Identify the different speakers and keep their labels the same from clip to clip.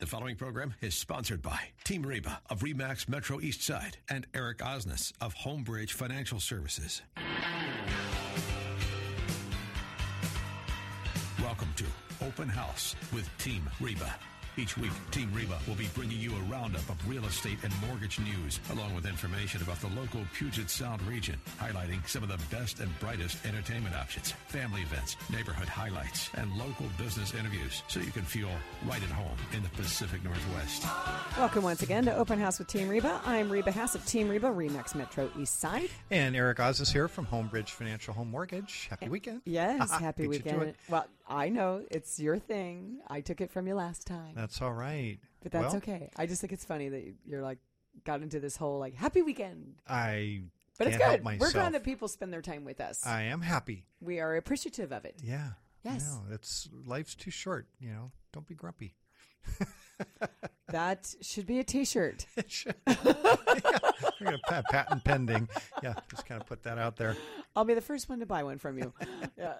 Speaker 1: The following program is sponsored by Team Reba of Remax Metro East Side and Eric Osnes of Homebridge Financial Services. Welcome to Open House with Team Reba. Each week, Team Reba will be bringing you a roundup of real estate and mortgage news, along with information about the local Puget Sound region, highlighting some of the best and brightest entertainment options, family events, neighborhood highlights, and local business interviews, so you can feel right at home in the Pacific Northwest.
Speaker 2: Welcome once again to Open House with Team Reba. I'm Reba Haas of Team Reba, Remax Metro East Side.
Speaker 3: And Eric Oz is here from Homebridge Financial Home Mortgage. Happy eh, weekend.
Speaker 2: Yes, happy
Speaker 3: Beat you to
Speaker 2: weekend. Well, I know it's your thing. I took it from you last time,
Speaker 3: That's all right.
Speaker 2: but that's
Speaker 3: Well,
Speaker 2: okay. I just think it's funny that you're like got into this whole like happy weekend.
Speaker 3: I
Speaker 2: But
Speaker 3: can't
Speaker 2: it's
Speaker 3: help
Speaker 2: good.
Speaker 3: myself.
Speaker 2: We're glad that people spend their time with us.
Speaker 3: I am happy.
Speaker 2: we are appreciative of it.
Speaker 3: Yeah.
Speaker 2: Yes.
Speaker 3: No, it's life's too short. You know, don't be grumpy.
Speaker 2: That should be a T-shirt.
Speaker 3: yeah, we're gonna pat, patent pending. Yeah, just kind of put that out there.
Speaker 2: I'll be the first one to buy one from you. yeah.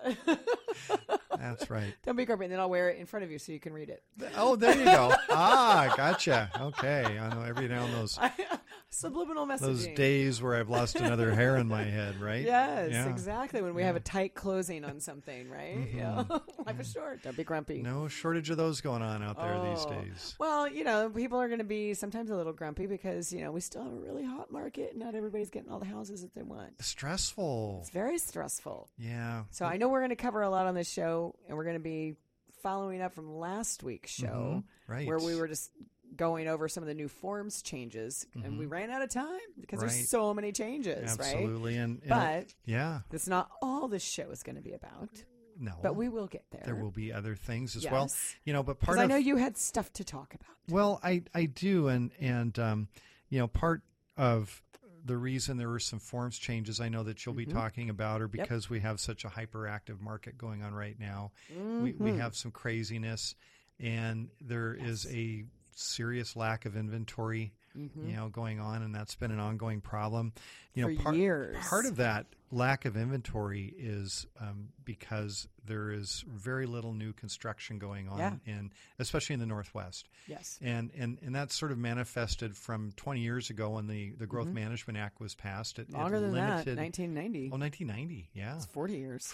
Speaker 3: That's right.
Speaker 2: Don't be grumpy, and then I'll wear it in front of you so you can read it.
Speaker 3: Oh, there you go. Ah, gotcha. Okay, I know every now and those
Speaker 2: Subliminal messaging.
Speaker 3: those days where I've lost another hair in my head, right?
Speaker 2: Yes,
Speaker 3: Yeah.
Speaker 2: exactly. When we have a tight closing on something, right? Yeah. Life is short. Don't be grumpy.
Speaker 3: Mm-hmm. No shortage of those going on out there these
Speaker 2: Oh.
Speaker 3: days.
Speaker 2: Well, you know, people are going to be sometimes a little grumpy because, you know, we still have a really hot market. and Not everybody's getting all the houses that they want.
Speaker 3: Stressful.
Speaker 2: It's very stressful.
Speaker 3: Yeah.
Speaker 2: So I know we're going to cover a lot on this show, and we're going to be following up from last week's show
Speaker 3: Mhm. Right.
Speaker 2: where we were just going over some of the new forms changes, and we ran out of time because
Speaker 3: Mm-hmm. Right.
Speaker 2: there's so many changes, right?
Speaker 3: Absolutely. And, and
Speaker 2: But
Speaker 3: yeah,
Speaker 2: that's not all this show is going to be about.
Speaker 3: no.
Speaker 2: But we will get there.
Speaker 3: there will be other things as well. You know, but
Speaker 2: Because
Speaker 3: part
Speaker 2: I know you had stuff to talk about.
Speaker 3: well, I I do, and and um, you know, part of the reason there were some forms changes I know that you'll be talking about are because we have such a hyperactive market going on right now. We we have some craziness, and there is a serious lack of inventory. You know, going on, and that's been an ongoing problem. You know,
Speaker 2: For
Speaker 3: part,
Speaker 2: years.
Speaker 3: part of that lack of inventory is um, because there is very little new construction going on,
Speaker 2: Yeah.
Speaker 3: in especially in the Northwest
Speaker 2: Yes.
Speaker 3: and and and that's sort of manifested from 20 years ago when the the Growth Management Act was passed. It, it
Speaker 2: Mm-hmm. Longer than that, 1990.
Speaker 3: Oh, 1990. Yeah.
Speaker 2: It's 40 years.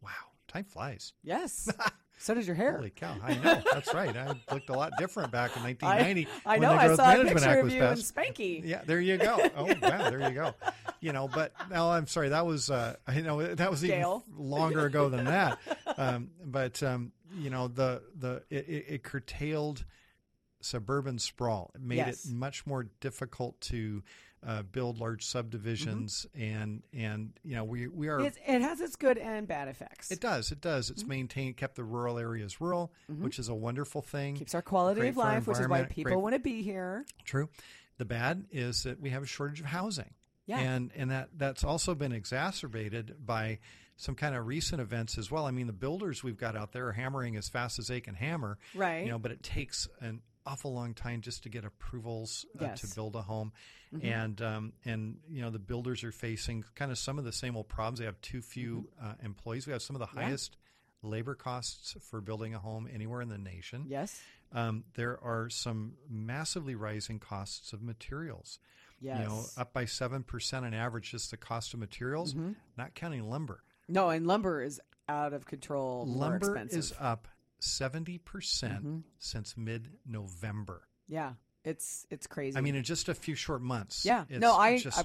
Speaker 3: Wow. Time flies.
Speaker 2: Yes. so does your hair.
Speaker 3: Holy cow! I know. That's right. I looked a lot different back in 1990.
Speaker 2: I
Speaker 3: when
Speaker 2: know.
Speaker 3: the
Speaker 2: I saw a picture
Speaker 3: Act
Speaker 2: of you and. Spanky.
Speaker 3: Yeah, there you go. Oh wow, there you go. You know, but no, I'm sorry. That was uh, I know that was even longer ago than that. Um, but um, you know, the the it, it, it curtailed suburban sprawl. It made
Speaker 2: Yes.
Speaker 3: it much more difficult to uh, build large subdivisions, and and you know we we are.
Speaker 2: It's, it has its good and bad effects.
Speaker 3: it does. It does. It's mm-hmm. maintained, kept the rural areas rural, mm-hmm. which is a wonderful thing.
Speaker 2: Keeps our quality
Speaker 3: Great
Speaker 2: of life, which is why people
Speaker 3: great-
Speaker 2: want to be here.
Speaker 3: True. The bad is that we have a shortage of housing.
Speaker 2: Yeah.
Speaker 3: And and that that's also been exacerbated by some kind of recent events as well. I mean, the builders we've got out there are hammering as fast as they can hammer.
Speaker 2: Right.
Speaker 3: You know, but it takes an awful long time just to get approvals uh,
Speaker 2: Yes. Mm-hmm.
Speaker 3: to build a home. And um, and you know, the builders are facing kind of some of the same old problems. They have too few
Speaker 2: Mm-hmm.
Speaker 3: uh, employees. We have some of the highest labor costs for building a home anywhere in the nation
Speaker 2: Yes.
Speaker 3: um, there are some massively rising costs of materials.
Speaker 2: Yes.
Speaker 3: You know, up by seven percent on average, just the cost of materials,
Speaker 2: Mm-hmm.
Speaker 3: not counting lumber.
Speaker 2: no, and lumber is out of control.
Speaker 3: lumber is up seventy percent
Speaker 2: Mm-hmm.
Speaker 3: since mid-November.
Speaker 2: Yeah. It's it's crazy.
Speaker 3: I mean, in just a few short months.
Speaker 2: Yeah.
Speaker 3: it's
Speaker 2: no, I
Speaker 3: just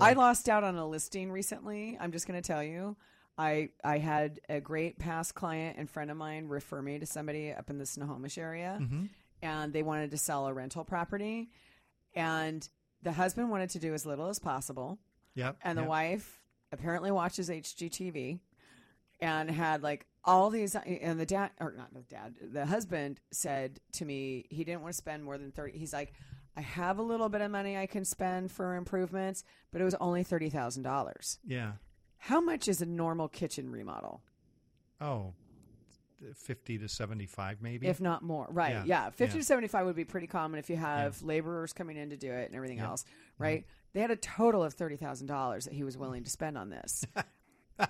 Speaker 2: I, I lost out on a listing recently. I'm just going to tell you. I I had a great past client and friend of mine refer me to somebody up in the Snohomish area,
Speaker 3: Mm-hmm.
Speaker 2: and they wanted to sell a rental property, and the husband wanted to do as little as possible,
Speaker 3: Yep.
Speaker 2: and the
Speaker 3: yep.
Speaker 2: wife apparently watches HGTV, and had like all these, uh, and the dad or not the dad, the husband said to me he didn't want to spend more than thirty. He's like. I have a little bit of money I can spend for improvements, but it was only thirty thousand dollars.
Speaker 3: Yeah.
Speaker 2: How much is a normal kitchen remodel,
Speaker 3: Oh, 50 to 75 maybe.
Speaker 2: if not more? Right?
Speaker 3: Yeah,
Speaker 2: Yeah, fifty
Speaker 3: yeah.
Speaker 2: to seventy-five would be pretty common if you have laborers coming in to do it and everything
Speaker 3: Yeah.
Speaker 2: else, mm-hmm. right? They had a total of thirty thousand dollars that he was willing to spend on this,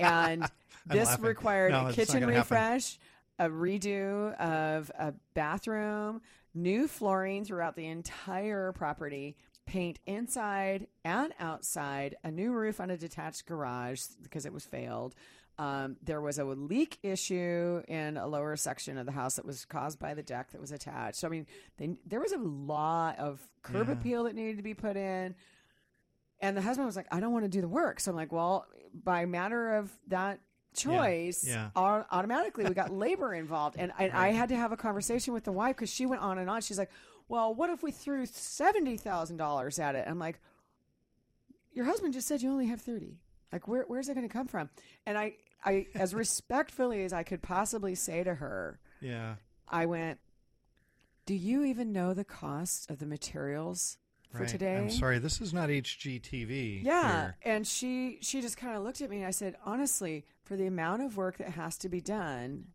Speaker 2: and this
Speaker 3: laughing.
Speaker 2: required
Speaker 3: No,
Speaker 2: a kitchen
Speaker 3: gonna happen.
Speaker 2: refresh, a redo of a bathroom, new flooring throughout the entire property, paint inside and outside, a new roof on a detached garage because it was failed. Um, there was a leak issue in a lower section of the house that was caused by the deck that was attached. So, I mean, they, there was a lot of curb
Speaker 3: Yeah.
Speaker 2: appeal that needed to be put in. And the husband was like, I don't want to do the work. So I'm like, well, by matter of that choice,
Speaker 3: yeah.
Speaker 2: au- automatically we got labor involved. And I, I had to have a conversation with the wife because she went on and on. She's like, well, what if we threw $70,000 at it? I'm like, your husband just said you only have 30. Like, where, where's it going to come from? And I, I, as respectfully as I could possibly say to her,
Speaker 3: Yeah.
Speaker 2: I went, do you even know the cost of the materials for
Speaker 3: right.
Speaker 2: today?
Speaker 3: I'm sorry, this is not HGTV.
Speaker 2: Yeah,
Speaker 3: here.
Speaker 2: and she she just kind of looked at me and I said, honestly, for the amount of work that has to be done,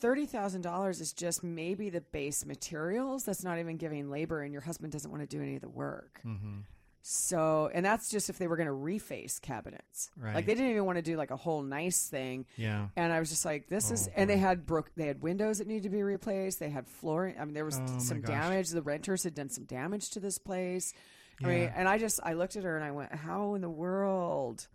Speaker 2: thirty thousand dollars is just maybe the base materials. That's not even giving labor, and your husband doesn't want to do any of the work.
Speaker 3: Mm-hmm.
Speaker 2: So, and that's just if they were going to reface cabinets.
Speaker 3: Right.
Speaker 2: Like they didn't even want to do like a whole nice thing.
Speaker 3: Yeah.
Speaker 2: And I was just like, this is,
Speaker 3: Oh,
Speaker 2: and they had broke, they had windows that needed to be replaced. They had flooring. I mean, there was
Speaker 3: Oh,
Speaker 2: some damage. The renters had done some damage to this place. I mean, and I just, I looked at her and I went, how in the world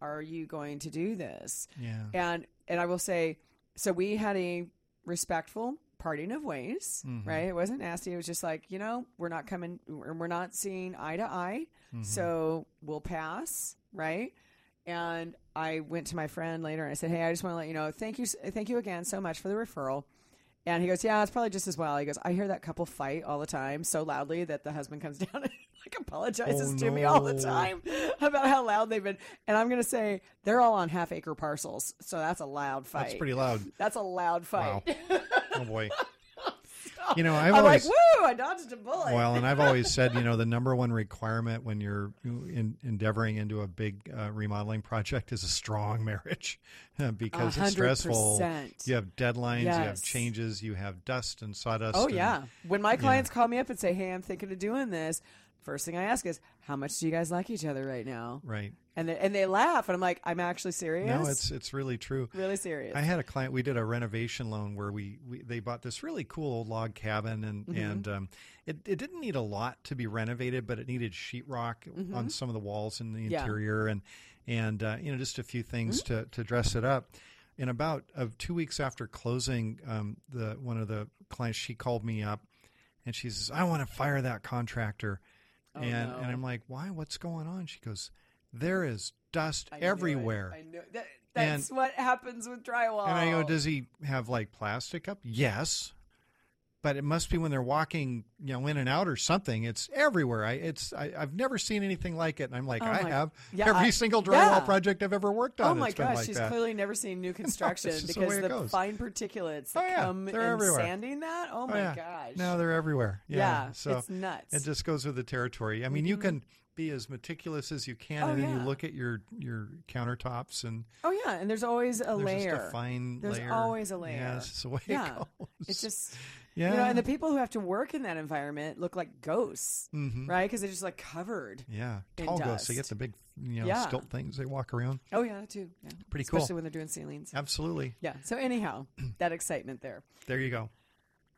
Speaker 2: are you going to do this?
Speaker 3: Yeah.
Speaker 2: And, and I will say, so we had a respectful parting of ways,
Speaker 3: Mhm.
Speaker 2: right? It wasn't nasty. It was just like, you know, we're not coming, we're we're not seeing eye to eye.
Speaker 3: Mhm.
Speaker 2: So we'll pass, right? And I went to my friend later and I said, "Hey, I just want to let you know, thank you, thank you again so much for the referral." And he goes, "Yeah, it's probably just as well." He goes, "I hear that couple fight all the time so loudly that the husband comes down like apologizes
Speaker 3: Oh,
Speaker 2: to me all the time about how loud they've been." And I'm going to say they're all on half acre parcels, so that's a loud fight.
Speaker 3: That's pretty loud.
Speaker 2: That's a loud fight.
Speaker 3: Wow. Oh boy. You know, I've
Speaker 2: I'm
Speaker 3: always
Speaker 2: like, "Woo! I dodged a bullet."
Speaker 3: well, and I've always said, you know, the number one requirement when you're in, endeavoring into a big uh, remodeling project is a strong marriage because
Speaker 2: A
Speaker 3: it's stressful. You have deadlines, you have changes, you have dust and sawdust.
Speaker 2: Oh
Speaker 3: and-
Speaker 2: yeah. When my clients call me up and say, "Hey, I'm thinking of doing this," first thing I ask is, "How much do you guys like each other right now?"
Speaker 3: right.
Speaker 2: And they, and they laugh, and I'm like, "I'm actually serious.
Speaker 3: No, it's it's really true.
Speaker 2: really serious."
Speaker 3: I had a client. We did a renovation loan where we, we they bought this really cool old log cabin, and
Speaker 2: Mm-hmm.
Speaker 3: and um, it it didn't need a lot to be renovated, but it needed sheetrock on some of the walls in the
Speaker 2: Mm-hmm. Yeah.
Speaker 3: interior, and and uh, you know just a few things
Speaker 2: Mm-hmm.
Speaker 3: to to dress it up. And about uh, two weeks after closing, um, the one of the clients she called me up, and she says, "I want to fire that contractor,"
Speaker 2: Oh,
Speaker 3: and
Speaker 2: no.
Speaker 3: and I'm like, "Why? What's going on?" She goes, "There is dust
Speaker 2: I it.
Speaker 3: everywhere."
Speaker 2: I knew that, that's what happens with drywall.
Speaker 3: And I go, does he have like plastic up? Yes. But it must be when they're walking, you know, in and out or something. It's everywhere. I it's I, I've never seen anything like it. And I'm like,
Speaker 2: Oh
Speaker 3: I
Speaker 2: my-
Speaker 3: have
Speaker 2: Yeah,
Speaker 3: every
Speaker 2: I-
Speaker 3: single drywall
Speaker 2: yeah.
Speaker 3: project I've ever worked on.
Speaker 2: Oh my gosh,
Speaker 3: like
Speaker 2: she's
Speaker 3: that.
Speaker 2: clearly never seen new construction
Speaker 3: the
Speaker 2: because
Speaker 3: it
Speaker 2: the fine particulates
Speaker 3: Oh,
Speaker 2: that
Speaker 3: yeah,
Speaker 2: come
Speaker 3: they're
Speaker 2: in
Speaker 3: everywhere.
Speaker 2: sanding that. Oh
Speaker 3: Oh,
Speaker 2: my gosh.
Speaker 3: No, they're everywhere. Yeah.
Speaker 2: yeah,
Speaker 3: so
Speaker 2: it's nuts.
Speaker 3: it just goes with the territory. I mean, you mm-hmm. can be as meticulous as you can,
Speaker 2: Oh,
Speaker 3: and then
Speaker 2: yeah.
Speaker 3: you look at your your countertops, and
Speaker 2: oh yeah, and there's always a
Speaker 3: there's
Speaker 2: layer.
Speaker 3: just a fine
Speaker 2: There's
Speaker 3: layer.
Speaker 2: always a layer.
Speaker 3: Yeah, just the way
Speaker 2: Yeah.
Speaker 3: it goes.
Speaker 2: It's just
Speaker 3: yeah,
Speaker 2: You know, and the people who have to work in that environment look like ghosts,
Speaker 3: Mhm.
Speaker 2: right? Because they're just like covered.
Speaker 3: Yeah, tall ghosts. They get the big, you know,
Speaker 2: Yeah.
Speaker 3: stilt things. They walk around.
Speaker 2: Oh yeah, too. Yeah.
Speaker 3: Pretty cool.
Speaker 2: Especially when they're doing ceilings.
Speaker 3: Absolutely.
Speaker 2: Yeah. So anyhow, that excitement there.
Speaker 3: There you go.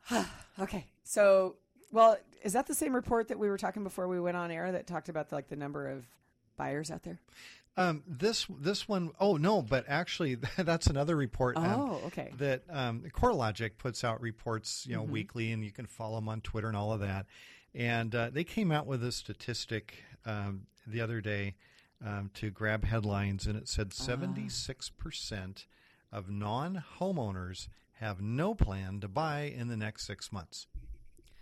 Speaker 2: Okay. So, well, is that the same report that we were talking before we went on air that talked about the, like the number of buyers out there?
Speaker 3: Um, this this one oh no, but actually that's another report. um,
Speaker 2: Oh, okay.
Speaker 3: that um, CoreLogic puts out reports, you know,
Speaker 2: Mm-hmm.
Speaker 3: weekly, and you can follow them on Twitter and all of that. And uh, they came out with a statistic um, the other day um, to grab headlines, and it
Speaker 2: Ah.
Speaker 3: said seventy six percent of non homeowners have no plan to buy in the next six months.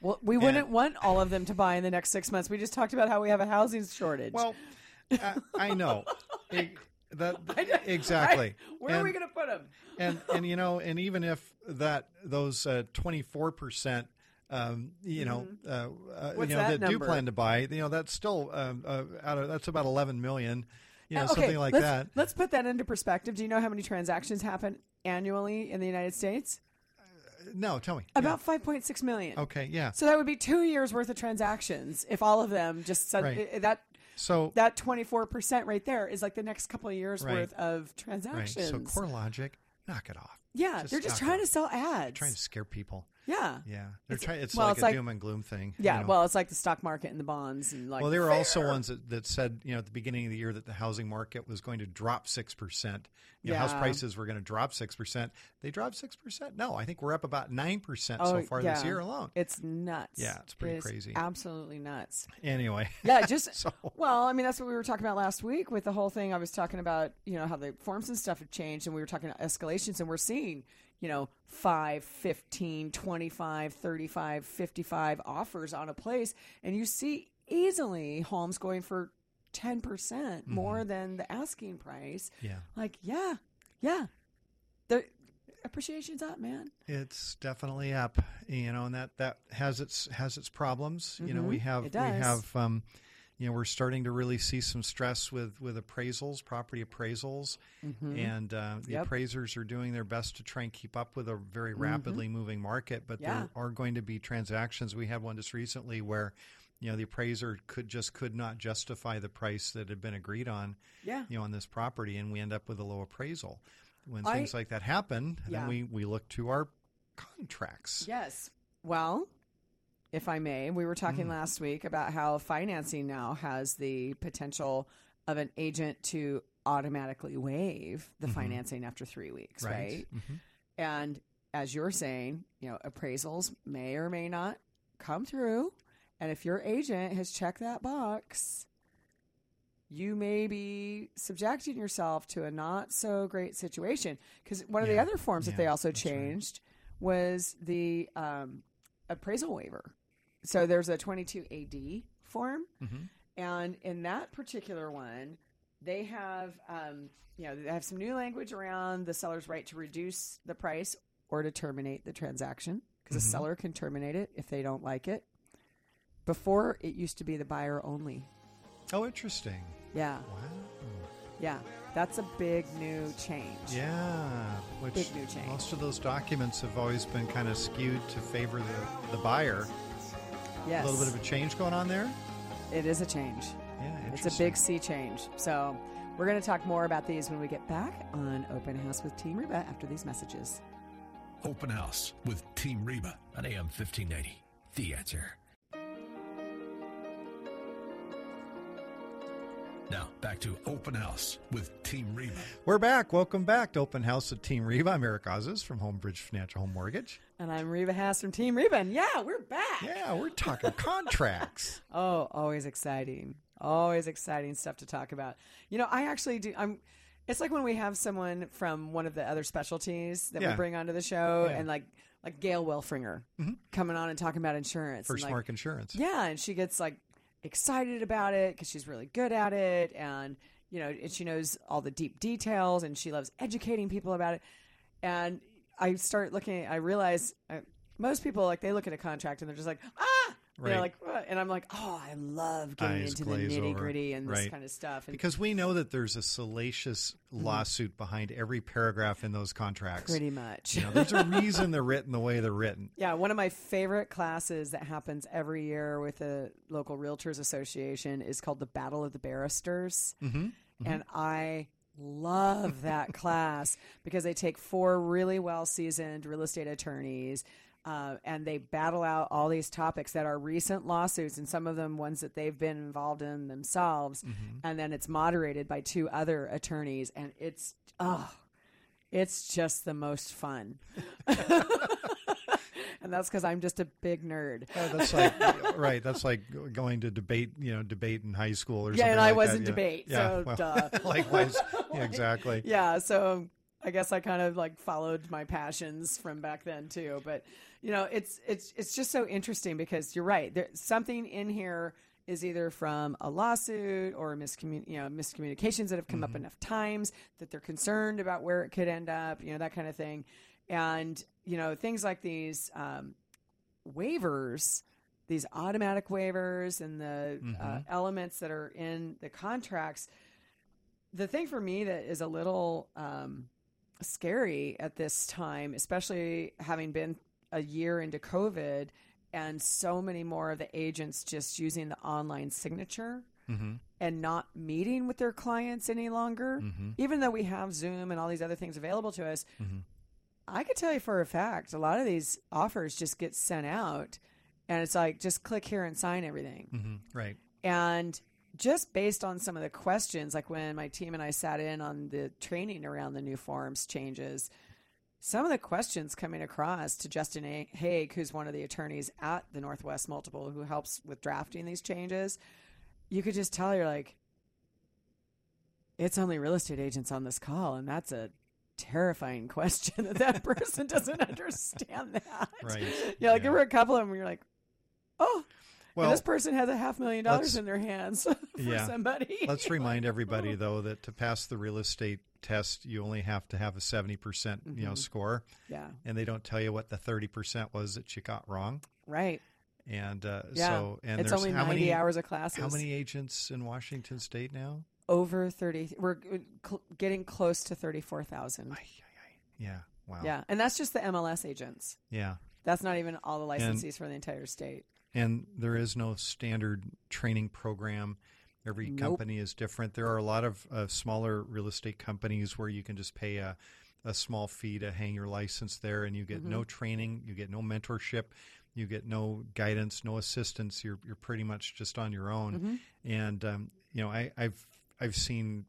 Speaker 2: Well, we wouldn't want all of them to buy in the next six months. We just talked about how we have a housing shortage.
Speaker 3: Well, I, I know It- that exactly.
Speaker 2: right? Where are we going to put them?
Speaker 3: and and you know, and even if that those twenty four percent, um, you know, uh, uh, you
Speaker 2: Mm-hmm.
Speaker 3: Know
Speaker 2: that
Speaker 3: that do plan to buy, you know, that's still um, uh, out of that's about eleven million, you know,
Speaker 2: okay,
Speaker 3: something like
Speaker 2: let's,
Speaker 3: that.
Speaker 2: Let's put that into perspective. Do you know how many transactions happen annually in the United States?
Speaker 3: No, tell me.
Speaker 2: About 5.6 million.
Speaker 3: Okay, yeah.
Speaker 2: So that would be two years worth of transactions if all of them just said
Speaker 3: Right.
Speaker 2: that
Speaker 3: So
Speaker 2: that 24% right there is like the next couple of years
Speaker 3: Right.
Speaker 2: worth of
Speaker 3: right.
Speaker 2: transactions.
Speaker 3: So CoreLogic, knock it off.
Speaker 2: yeah,
Speaker 3: just
Speaker 2: they're just trying
Speaker 3: off.
Speaker 2: to sell ads.
Speaker 3: They're Trying to scare people.
Speaker 2: Yeah.
Speaker 3: Yeah, they're
Speaker 2: It's-
Speaker 3: trying. It's
Speaker 2: well,
Speaker 3: like
Speaker 2: it's
Speaker 3: a
Speaker 2: like-
Speaker 3: doom and gloom thing. you
Speaker 2: Yeah,
Speaker 3: know.
Speaker 2: well, it's like the stock market and the bonds and like.
Speaker 3: well, there were also ones that, that said, you know, at the beginning of the year that the housing market was going to drop six percent. You know, house prices were going to drop six percent. They dropped six percent. No, I think we're up about nine percent
Speaker 2: Oh,
Speaker 3: so far this year alone.
Speaker 2: It's nuts.
Speaker 3: Yeah, it's pretty
Speaker 2: It
Speaker 3: crazy.
Speaker 2: Absolutely nuts.
Speaker 3: Anyway,
Speaker 2: Yeah, just
Speaker 3: So-
Speaker 2: well, I mean, that's what we were talking about last week with the whole thing. I was talking about, you know, how the forms and stuff have changed, and we were talking about escalations, and we're seeing, you know, 5, 15, 25, 35, 55 offers on a place, and you see easily homes going for 10%
Speaker 3: Mm-hmm.
Speaker 2: more than the asking price.
Speaker 3: yeah,
Speaker 2: Like, yeah, yeah. The appreciation's up, man.
Speaker 3: it's definitely up. You know, and that that has its has its problems. You know, we
Speaker 2: Mhm,
Speaker 3: have we have. Um, you know, we're starting to really see some stress with with appraisals, property appraisals, and uh, the
Speaker 2: Mm-hmm. Yep.
Speaker 3: appraisers are doing their best to try and keep up with a very rapidly moving market. But
Speaker 2: Mm-hmm. Yeah.
Speaker 3: there are going to be transactions. We had one just recently where, you know, the appraiser could just could not justify the price that had been agreed on,
Speaker 2: Yeah.
Speaker 3: you know, on this property, and we end up with a low appraisal. When
Speaker 2: I-
Speaker 3: things like that happen,
Speaker 2: Yeah.
Speaker 3: then we we look to our contracts.
Speaker 2: Yes. Well, if I may, we were talking
Speaker 3: Mm.
Speaker 2: last week about how financing now has the potential of an agent to automatically waive the financing after three weeks, right?
Speaker 3: Mhm.
Speaker 2: And as you're saying, you know, appraisals may or may not come through. And if your agent has checked that box, you may be subjecting yourself to a not so great situation. Because one of the other forms that they also
Speaker 3: that's right.
Speaker 2: changed was the um, appraisal waiver. So there's a 22 AD form.
Speaker 3: Mhm.
Speaker 2: And in that particular one, they have, um, you know, they have some new language around the seller's right to reduce the price or to terminate the transaction because the seller can terminate it if they don't like it. Before, it used to be the buyer only.
Speaker 3: Oh, interesting.
Speaker 2: Yeah,
Speaker 3: Wow.
Speaker 2: yeah, that's a big new change.
Speaker 3: Yeah, which
Speaker 2: Big new change.
Speaker 3: most of those documents have always been kind of skewed to favor the, the buyer.
Speaker 2: Yes,
Speaker 3: A little bit of a change going on there.
Speaker 2: it is a change.
Speaker 3: Yeah,
Speaker 2: It's a big sea change. So we're going to talk more about these when we get back on Open House with Team Reba after these messages.
Speaker 1: Open House with Team Reba on AM 1590. The answer. Now, back to Open House with Team Reba.
Speaker 3: We're back. Welcome back to Open House with Team Reba. I'm Eric Ozes from Homebridge Financial Home Mortgage.
Speaker 2: And I'm Reba Haas from Team Reba. And yeah, we're back.
Speaker 3: Yeah, we're talking contracts.
Speaker 2: Oh, always exciting. Always exciting stuff to talk about. You know, I actually do. I'm. It's like when we have someone from one of the other specialties that we
Speaker 3: Yeah.
Speaker 2: bring onto the show,
Speaker 3: Yeah.
Speaker 2: and like like Gail Wilfringer mm-hmm. coming on and talking about insurance. and,
Speaker 3: First
Speaker 2: like,
Speaker 3: Mark Insurance.
Speaker 2: Yeah, and she gets like excited about it because she's really good at it, and you know, and she knows all the deep details, and she loves educating people about it. And I start looking, I realize uh, most people like they look at a contract and they're just like, ah,
Speaker 3: Right.
Speaker 2: they're like, what? and I'm like, oh, I love getting
Speaker 3: Eyes
Speaker 2: into the
Speaker 3: glaze over.
Speaker 2: nitty gritty and this
Speaker 3: Right.
Speaker 2: kind of stuff. And
Speaker 3: Because we know that there's a salacious
Speaker 2: Mm-hmm.
Speaker 3: lawsuit behind every paragraph in those contracts.
Speaker 2: pretty much.
Speaker 3: You know, there's a reason they're written the way they're written.
Speaker 2: Yeah, one of my favorite classes that happens every year with the local realtors association is called the Battle of the Barristers. Mm-hmm. And I love that class because they take four really well seasoned real estate attorneys uh, and they battle out all these topics that are recent lawsuits and some of them ones that they've been involved in themselves. And then it's moderated by two other attorneys. And it's, oh, it's just the most fun. and that's because I'm just a big nerd.
Speaker 3: Uh, that's like right. That's like going to debate, you know, debate in high school or
Speaker 2: Yeah,
Speaker 3: something.
Speaker 2: and I
Speaker 3: like
Speaker 2: was
Speaker 3: that,
Speaker 2: in
Speaker 3: yeah.
Speaker 2: debate,
Speaker 3: Yeah,
Speaker 2: so
Speaker 3: well,
Speaker 2: duh.
Speaker 3: likewise, yeah, exactly.
Speaker 2: Yeah, so I guess I kind of like followed my passions from back then too. But you know, it's it's it's just so interesting because you're right. There's something in here is either from a lawsuit or miscommun- you know miscommunications that have come up enough times that they're concerned about where it could end up, you know that kind of thing, and you know things like these um, waivers, these automatic waivers, and the uh, elements that are in the contracts. The thing for me that is a little um, scary at this time, especially having been a year into COVID and so many more of the agents just using the online signature mm-hmm. and not meeting with their clients any longer, mm-hmm. even though we have Zoom and all these other things available to us. Mm-hmm. I could tell you for a fact, a lot of these offers just get sent out, and it's like just click here and sign everything.
Speaker 3: hmm Right.
Speaker 2: And just based on some of the questions, like when my team and I sat in on the training around the new forms changes, some of the questions coming across to Justin A- Haig, who's one of the attorneys at the Northwest Multiple who helps with drafting these changes, you could just tell you're like, it's only real estate agents on this call, and that's a terrifying question that that person doesn't understand that.
Speaker 3: Right.
Speaker 2: Yeah, like
Speaker 3: Yeah.
Speaker 2: there were a couple of them you're like, oh, and this person has a half million dollars in their hands for
Speaker 3: Yeah.
Speaker 2: somebody.
Speaker 3: let's remind everybody though that to pass the real estate test, you only have to have a seventy percent, you know,
Speaker 2: Mhm.
Speaker 3: score,
Speaker 2: yeah,
Speaker 3: and they don't tell you what the thirty percent was that you got wrong.
Speaker 2: right.
Speaker 3: And uh,
Speaker 2: Yeah,
Speaker 3: so, and
Speaker 2: it's
Speaker 3: there's
Speaker 2: only
Speaker 3: how
Speaker 2: 90
Speaker 3: many
Speaker 2: hours of classes.
Speaker 3: How many agents in Washington State now?
Speaker 2: Over 30. We're uh, cl- getting close to 34,000.
Speaker 3: Ay, ay, ay. Yeah. Wow.
Speaker 2: Yeah, and that's just the MLS agents.
Speaker 3: Yeah.
Speaker 2: That's not even all the licensees for the entire state.
Speaker 3: And there is no standard training program. Every
Speaker 2: Nope.
Speaker 3: company is different. There are a lot of uh, smaller real estate companies where you can just pay a, a small fee to hang your license there, and you get
Speaker 2: Mm-hmm.
Speaker 3: no training, you get no mentorship, you get no guidance, no assistance. You're you're pretty much just on your own.
Speaker 2: Mm-hmm.
Speaker 3: And um, you know, I, I've I've seen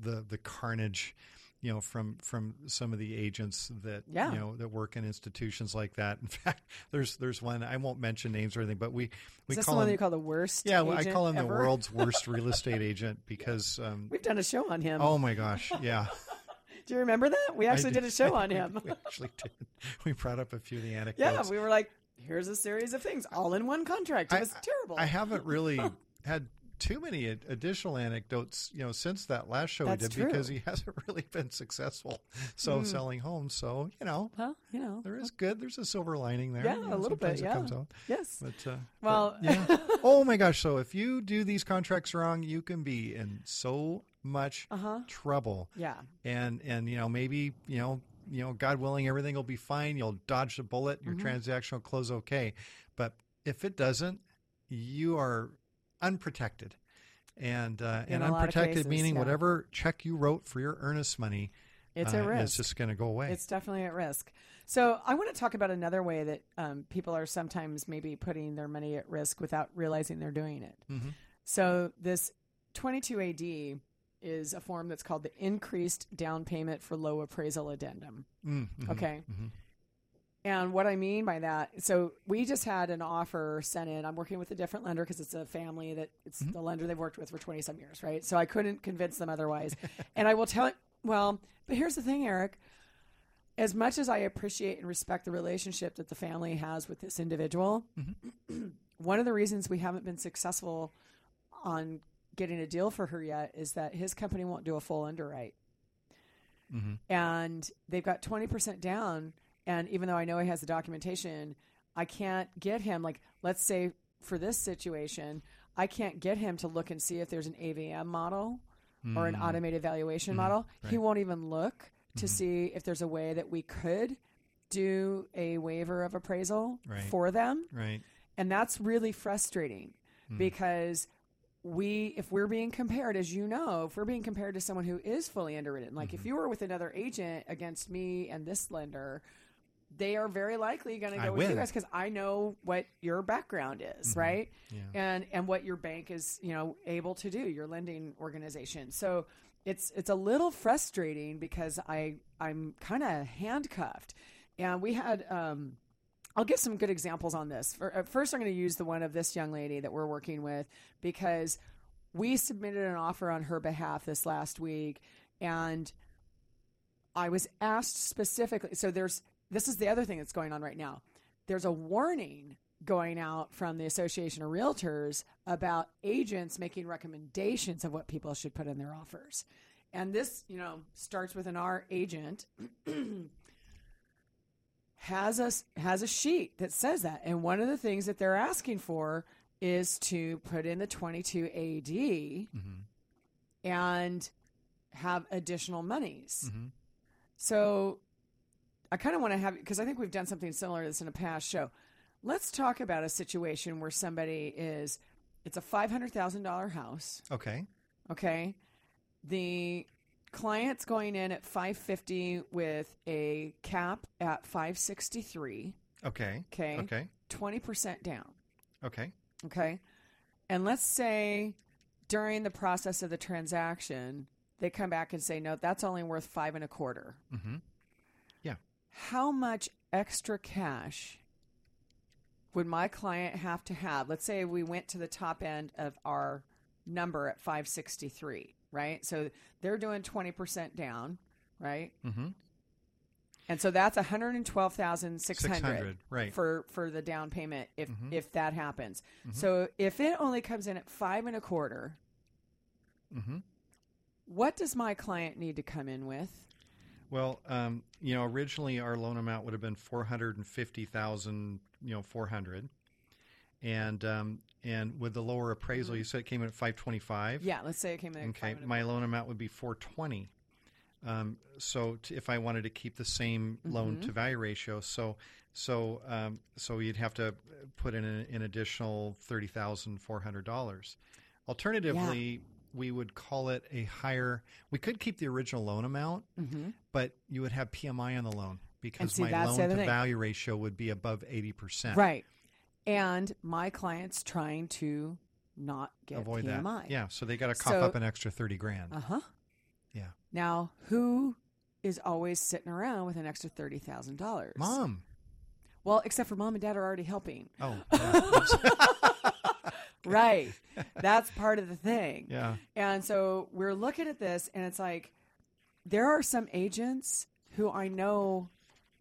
Speaker 3: the the carnage. You know, from from some of the agents that
Speaker 2: Yeah.
Speaker 3: you know that work in institutions like that. In fact, there's there's one I won't mention names or anything, but we we
Speaker 2: Is this
Speaker 3: call
Speaker 2: the one
Speaker 3: him
Speaker 2: you call the worst?
Speaker 3: yeah, I call him the world's worst real estate agent because, um,
Speaker 2: We've done a show on him.
Speaker 3: oh my gosh, yeah,
Speaker 2: Do you remember that? We actually
Speaker 3: I
Speaker 2: did a show on him.
Speaker 3: we actually did. We brought up a few of the anecdotes.
Speaker 2: yeah, we were like, here's a series of things all in one contract. It
Speaker 3: I-
Speaker 2: was terrible.
Speaker 3: I haven't really had too many additional anecdotes, you know, since that last show
Speaker 2: That's
Speaker 3: we did because he hasn't really been successful. So selling homes, so you know,
Speaker 2: well, you know.
Speaker 3: there is good. There's a silver lining there.
Speaker 2: Yeah,
Speaker 3: you
Speaker 2: a little bit, yeah.
Speaker 3: comes out.
Speaker 2: Yes.
Speaker 3: But uh,
Speaker 2: Well-
Speaker 3: but, yeah. oh my gosh! So if you do these contracts wrong, you can be in so much
Speaker 2: Uh-huh.
Speaker 3: trouble.
Speaker 2: Yeah.
Speaker 3: and and you know maybe you know you know God willing everything will be fine. You'll dodge the bullet.
Speaker 2: Mm-hmm.
Speaker 3: Your transaction will close okay. But if it doesn't, you are unprotected. And uh, and
Speaker 2: a lot of
Speaker 3: unprotected
Speaker 2: cases,
Speaker 3: meaning
Speaker 2: yeah.
Speaker 3: whatever check you wrote for your earnest money
Speaker 2: It's
Speaker 3: uh,
Speaker 2: a risk.
Speaker 3: It's just going to go away.
Speaker 2: It's definitely at risk. So I want to talk about another way that um, people are sometimes maybe putting their money at risk without realizing they're doing it.
Speaker 3: Mhm.
Speaker 2: So this 22AD is a form that's called the increased down payment for low appraisal addendum.
Speaker 3: Mm, mhm,
Speaker 2: Okay.
Speaker 3: mhm.
Speaker 2: And what I mean by that, so we just had an offer sent in. I'm working with a different lender because it's a family that it's
Speaker 3: Mm-hmm.
Speaker 2: the lender they've worked with for 20 some years, right? So I couldn't convince them otherwise. and I will tell it, well, but here's the thing, Eric. As much as I appreciate and respect the relationship that the family has with this individual,
Speaker 3: Mm-hmm.
Speaker 2: one of the reasons we haven't been successful on getting a deal for her yet is that his company won't do a full underwrite
Speaker 3: Mhm.
Speaker 2: and they've got 20% down and even though i know he has the documentation i can't get him like let's say for this situation i can't get him to look and see if there's an avm model or an hmm. automated valuation hmm. model. He
Speaker 3: Mm.
Speaker 2: won't even look to hmm. see if there's a way that we could do a waiver of appraisal
Speaker 3: Right.
Speaker 2: for them.
Speaker 3: Right.
Speaker 2: and that's really frustrating because we if we're being compared as you know if we're being compared to someone who is fully underwritten like if mm-hmm. you were with another agent against me and this lender they are very likely going to
Speaker 3: I
Speaker 2: go with you guys because i know what your background is right
Speaker 3: Yeah.
Speaker 2: and and what your bank is you know able to do your lending organization so it's it's a little frustrating because i i'm kind of handcuffed and we had um I'll give some good examples on this. Uh, first, I'm going to use the one of this young lady that we're working with because we submitted an offer on her behalf this last week, and I was asked specifically. So there's this is the other thing that's going on right now. There's a warning going out from the Association of Realtors about agents making recommendations of what people should put in their offers. And this, you know, starts with an R agent has a has a sheet that says that, and one of the things that they're asking for is to put in the 22 AD mm-hmm. and have additional monies. Mm-hmm. So I kind of want to have because I think we've done something similar to this in a past show. Let's talk about a situation where somebody is it's a five hundred thousand dollar house.
Speaker 3: Okay.
Speaker 2: Okay. The clients going in at 550 with a cap at 563.
Speaker 3: Okay.
Speaker 2: Okay.
Speaker 3: Okay.
Speaker 2: 20% down.
Speaker 3: Okay.
Speaker 2: Okay. And let's say during the process of the transaction, they come back and say, no, that's only worth five and a quarter.
Speaker 3: Mm-hmm.
Speaker 2: How much extra cash would my client have to have? Let's say we went to the top end of our number at 563, right? So they're doing 20% down, right?
Speaker 3: Mm-hmm.
Speaker 2: And so that's 112,600
Speaker 3: 600, right.
Speaker 2: for for the down payment if
Speaker 3: Mhm.
Speaker 2: if that happens.
Speaker 3: Mhm.
Speaker 2: So if it only comes in at 5 and a quarter,
Speaker 3: Mm-hmm.
Speaker 2: what does my client need to come in with?
Speaker 3: Well, um, you know, originally our loan amount would have been four hundred and fifty thousand, you know, four hundred, and um, and with the lower appraisal, you said it came in at five twenty five.
Speaker 2: Yeah, let's say it came in at
Speaker 3: Okay, my loan amount would be four twenty. Um, so t- if I wanted to keep the same loan
Speaker 2: Mm-hmm.
Speaker 3: to value ratio, so so um, so you'd have to put in an, an additional thirty thousand four hundred dollars. Alternatively, we would call it a higher. We could keep the original loan amount,
Speaker 2: Mhm.
Speaker 3: but you would have PMI on the loan because
Speaker 2: see,
Speaker 3: my loan to
Speaker 2: thing.
Speaker 3: value ratio would be above eighty percent.
Speaker 2: Right. And my client's trying to not get
Speaker 3: Avoid
Speaker 2: PMI.
Speaker 3: that. Yeah, so they got to cough
Speaker 2: So-
Speaker 3: up an extra thirty grand.
Speaker 2: Uh huh.
Speaker 3: yeah,
Speaker 2: Now, who is always sitting around with an extra thirty thousand dollars?
Speaker 3: mom.
Speaker 2: Well, except for mom and dad are already helping.
Speaker 3: Oh, yeah.
Speaker 2: Right. That's part of the thing.
Speaker 3: yeah.
Speaker 2: And so we're looking at this, and it's like there are some agents who I know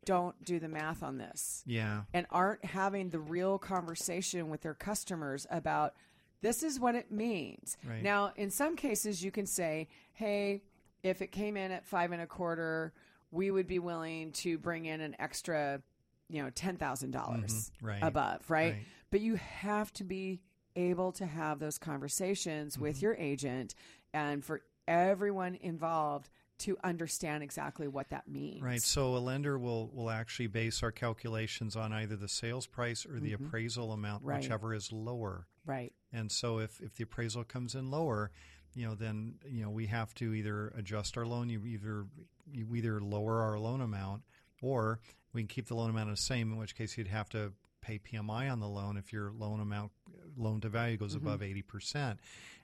Speaker 2: don't do the math on this
Speaker 3: Yeah.
Speaker 2: and aren't having the real conversation with their customers about this is what it means.
Speaker 3: Right.
Speaker 2: Now, in some cases, you can say, hey, if it came in at five and a quarter, we would be willing to bring in an extra, you know, $10,000
Speaker 3: Mhm. Right.
Speaker 2: above, right?
Speaker 3: Right.
Speaker 2: But you have to be able to have those conversations
Speaker 3: Mm-hmm.
Speaker 2: with your agent and for everyone involved to understand exactly what that means.
Speaker 3: Right. So a lender will will actually base our calculations on either the sales price or the appraisal amount,
Speaker 2: Mm-hmm. Right.
Speaker 3: whichever is lower.
Speaker 2: Right.
Speaker 3: And so if, if the appraisal comes in lower, you know, then you know we have to either adjust our loan. You either you either lower our loan amount, or we can keep the loan amount the same. In which case, you'd have to pay PMI on the loan if your loan amount loan to value goes mm-hmm. above eighty percent.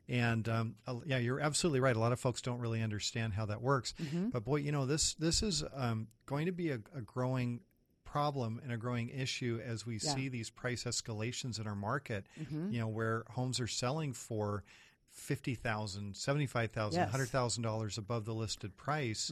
Speaker 3: And um, yeah, you're absolutely right. A lot of folks don't really understand how that works. Mm-hmm. But boy, you know this this is um, going to be a, a growing problem and a growing issue as we
Speaker 2: Yeah.
Speaker 3: see these price escalations in our market. Mm-hmm. You know, where homes are selling for fifty thousand, seventy-five thousand,
Speaker 2: Yes.
Speaker 3: hundred thousand dollars above the listed price.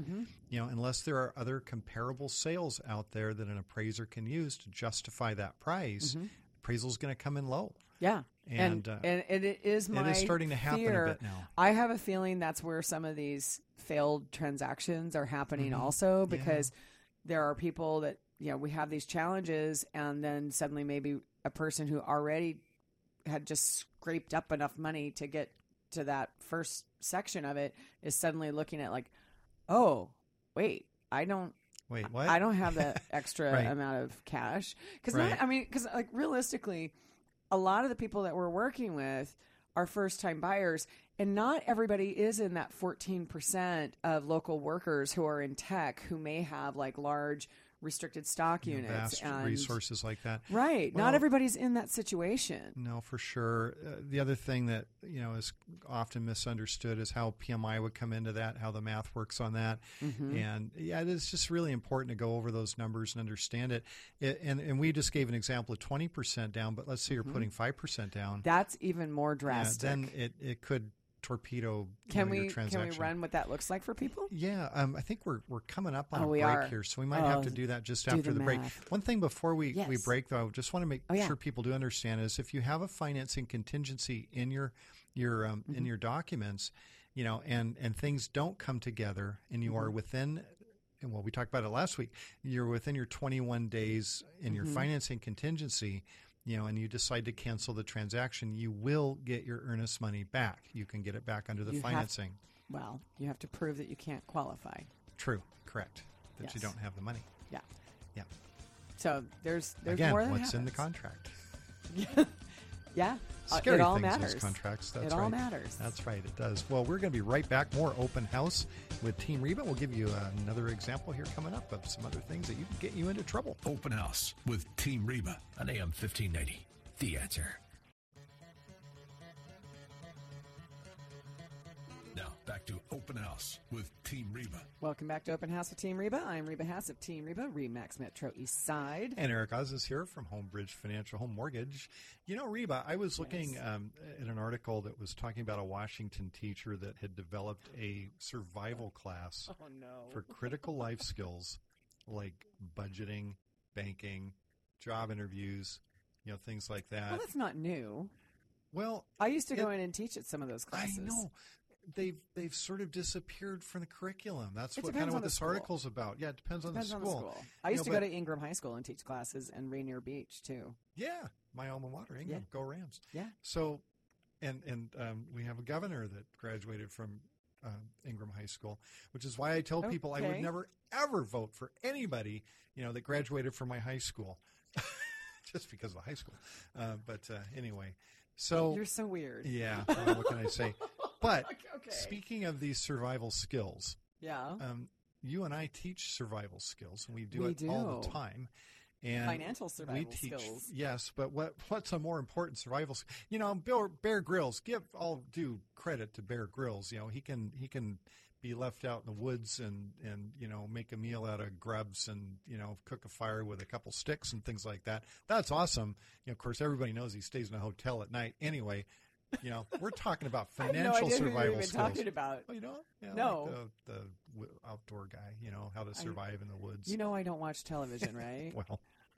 Speaker 3: You know, unless there are other comparable sales out there that an appraiser can use to justify that price, appraisal is going to come in low.
Speaker 2: Yeah.
Speaker 3: And,
Speaker 2: And,
Speaker 3: uh,
Speaker 2: and, and it is my
Speaker 3: is starting to happen a
Speaker 2: fear.
Speaker 3: bit now.
Speaker 2: I have a feeling that's where some of these failed transactions are happening
Speaker 3: Mm-hmm.
Speaker 2: also because there are people that, you know, we have these challenges and then suddenly maybe a person who already had just scraped up enough money to get to that first section of it is suddenly looking at like, oh, wait, I don't
Speaker 3: Wait, what?
Speaker 2: I don't have that extra
Speaker 3: Right.
Speaker 2: amount of cash because
Speaker 3: Right.
Speaker 2: I mean, because like realistically, a lot of the people that we're working with are first time buyers, and not everybody is in that fourteen percent of local workers who are in tech who may have like large restricted stock
Speaker 3: You know,
Speaker 2: units and
Speaker 3: resources like that.
Speaker 2: right.
Speaker 3: Well-
Speaker 2: not everybody's in that situation.
Speaker 3: No, for sure. Uh, the other thing that you know is often misunderstood is how PMI would come into that, how the math works on that,
Speaker 2: Mm-hmm.
Speaker 3: and yeah, it's just really important to go over those numbers and understand it. it and and we just gave an example of twenty percent down, but let's say you're putting five percent down,
Speaker 2: That's even more
Speaker 3: yeah,
Speaker 2: Mm-hmm. drastic.
Speaker 3: then it it could torpedo you
Speaker 2: can
Speaker 3: know, your
Speaker 2: we can we run what that looks like for people?
Speaker 3: Yeah, um, I think we're we're coming up on
Speaker 2: Oh,
Speaker 3: a break
Speaker 2: are.
Speaker 3: here, so we might
Speaker 2: Oh,
Speaker 3: have to do that just
Speaker 2: do
Speaker 3: after
Speaker 2: the
Speaker 3: the, break. One thing before we, we break, though, I just want to make
Speaker 2: Oh, yeah.
Speaker 3: sure people do understand is if you have a financing contingency in your your um,
Speaker 2: Mm-hmm.
Speaker 3: in your documents, you know, and and things don't come together, and you are
Speaker 2: Mm-hmm.
Speaker 3: within. And well, we talked about it last week. You're within your 21 days in your
Speaker 2: Mm-hmm.
Speaker 3: financing contingency, you know, and you decide to cancel the transaction, you will get your earnest money back. You can get it back under the
Speaker 2: You have-
Speaker 3: financing.
Speaker 2: Well, you have to prove that you can't qualify.
Speaker 3: True, correct. That you don't have the money.
Speaker 2: Yeah.
Speaker 3: Yeah.
Speaker 2: So there's there's
Speaker 3: Again,
Speaker 2: more than
Speaker 3: what's in the
Speaker 2: happens.
Speaker 3: contract?
Speaker 2: Yeah. Uh,
Speaker 3: scary
Speaker 2: it all
Speaker 3: things,
Speaker 2: matters.
Speaker 3: those contracts. That's
Speaker 2: it all
Speaker 3: right.
Speaker 2: matters.
Speaker 3: That's right, it does. Well, we're going to be right back. More open house with Team Reba. We'll give you another example here coming up of some other things that you can get you into trouble.
Speaker 1: Open House with Team Reba on AM 1590. The answer. Back to Open House with Team Reba.
Speaker 2: Welcome back to Open House with Team Reba. I'm Reba Haas of Team Reba, Remax Metro East Side.
Speaker 3: And Eric Oz is here from Homebridge Financial Home Mortgage. You know, Reba, I was looking
Speaker 2: Yes.
Speaker 3: um, at an article that was talking about a Washington teacher that had developed a survival class
Speaker 2: Oh no.
Speaker 3: for critical life skills like budgeting, banking, job interviews, you know, things like that.
Speaker 2: well, that's not new.
Speaker 3: Well,
Speaker 2: I used to go in and teach at some of those classes.
Speaker 3: I know. They've they've sort of disappeared from the curriculum. That's
Speaker 2: It
Speaker 3: what kind of what this
Speaker 2: school.
Speaker 3: article's about. Yeah, it depends on
Speaker 2: Depends
Speaker 3: the
Speaker 2: on
Speaker 3: school.
Speaker 2: the school. I
Speaker 3: You
Speaker 2: used
Speaker 3: know,
Speaker 2: to go to Ingraham High School and teach classes and Rainier Beach too.
Speaker 3: Yeah, my alma mater, Ingraham. Go Rams.
Speaker 2: Yeah.
Speaker 3: So, and and um, we have a governor that graduated from um, Ingraham High School, which is why I tell people I would never ever vote for anybody you know that graduated from my high school, just because of the high school. Uh, but uh, anyway, so
Speaker 2: You're so weird.
Speaker 3: yeah, well, what can I say? But
Speaker 2: Okay.
Speaker 3: speaking of these survival skills,
Speaker 2: Yeah.
Speaker 3: um, you and I teach survival skills, and we do
Speaker 2: We
Speaker 3: it all the time. And
Speaker 2: Financial survival
Speaker 3: we teach,
Speaker 2: skills.
Speaker 3: Yes, but what what's a more important survival? You know, Bill, Bear Grylls. Give all due credit to Bear Grylls. You know, he can he can be left out in the woods and and you know make a meal out of grubs and you know cook a fire with a couple sticks and things like that. That's awesome. You know, of course, everybody knows he stays in a hotel at night anyway. You know, we're talking about
Speaker 2: I
Speaker 3: financial
Speaker 2: no
Speaker 3: survival
Speaker 2: even
Speaker 3: skills.
Speaker 2: talking about.
Speaker 3: Oh, you know, yeah,
Speaker 2: No.
Speaker 3: like the, the outdoor guy. You know how to survive in the woods.
Speaker 2: You know I don't watch television, right?
Speaker 3: well,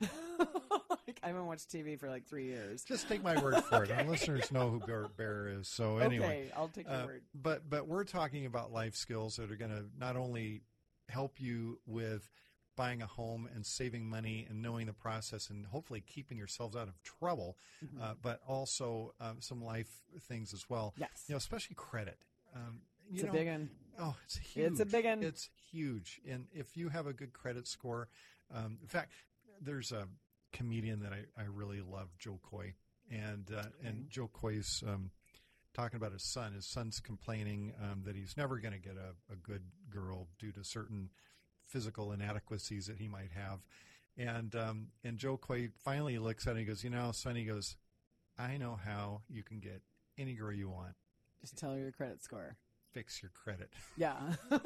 Speaker 2: like, I haven't watched TV for like three years.
Speaker 3: just take my word for it. Our listeners know who Bear, Bear is. So anyway,
Speaker 2: okay, I'll take your
Speaker 3: uh,
Speaker 2: word.
Speaker 3: but but we're talking about life skills that are going to not only help you with buying a home and saving money and knowing the process and hopefully keeping yourselves out of trouble,
Speaker 2: Mm-hmm.
Speaker 3: uh, but also um, some life things as well.
Speaker 2: Yes.
Speaker 3: you know, especially credit. Um, you
Speaker 2: It's a big one.
Speaker 3: Oh, it's huge.
Speaker 2: It's a big 'un.
Speaker 3: It's huge. And if you have a good credit score, um, in fact, there's a comedian that I, I really love, Jo Koy, and uh, and Jo Koy's um, talking about his son. His son's complaining um, that he's never going to get a, a good girl due to certain physical inadequacies that he might have. And um, and Jo Koy finally looks at him and he goes, you know, son, he goes, I know how you can get any girl you want.
Speaker 2: Just tell her your credit score.
Speaker 3: Fix your credit.
Speaker 2: Yeah.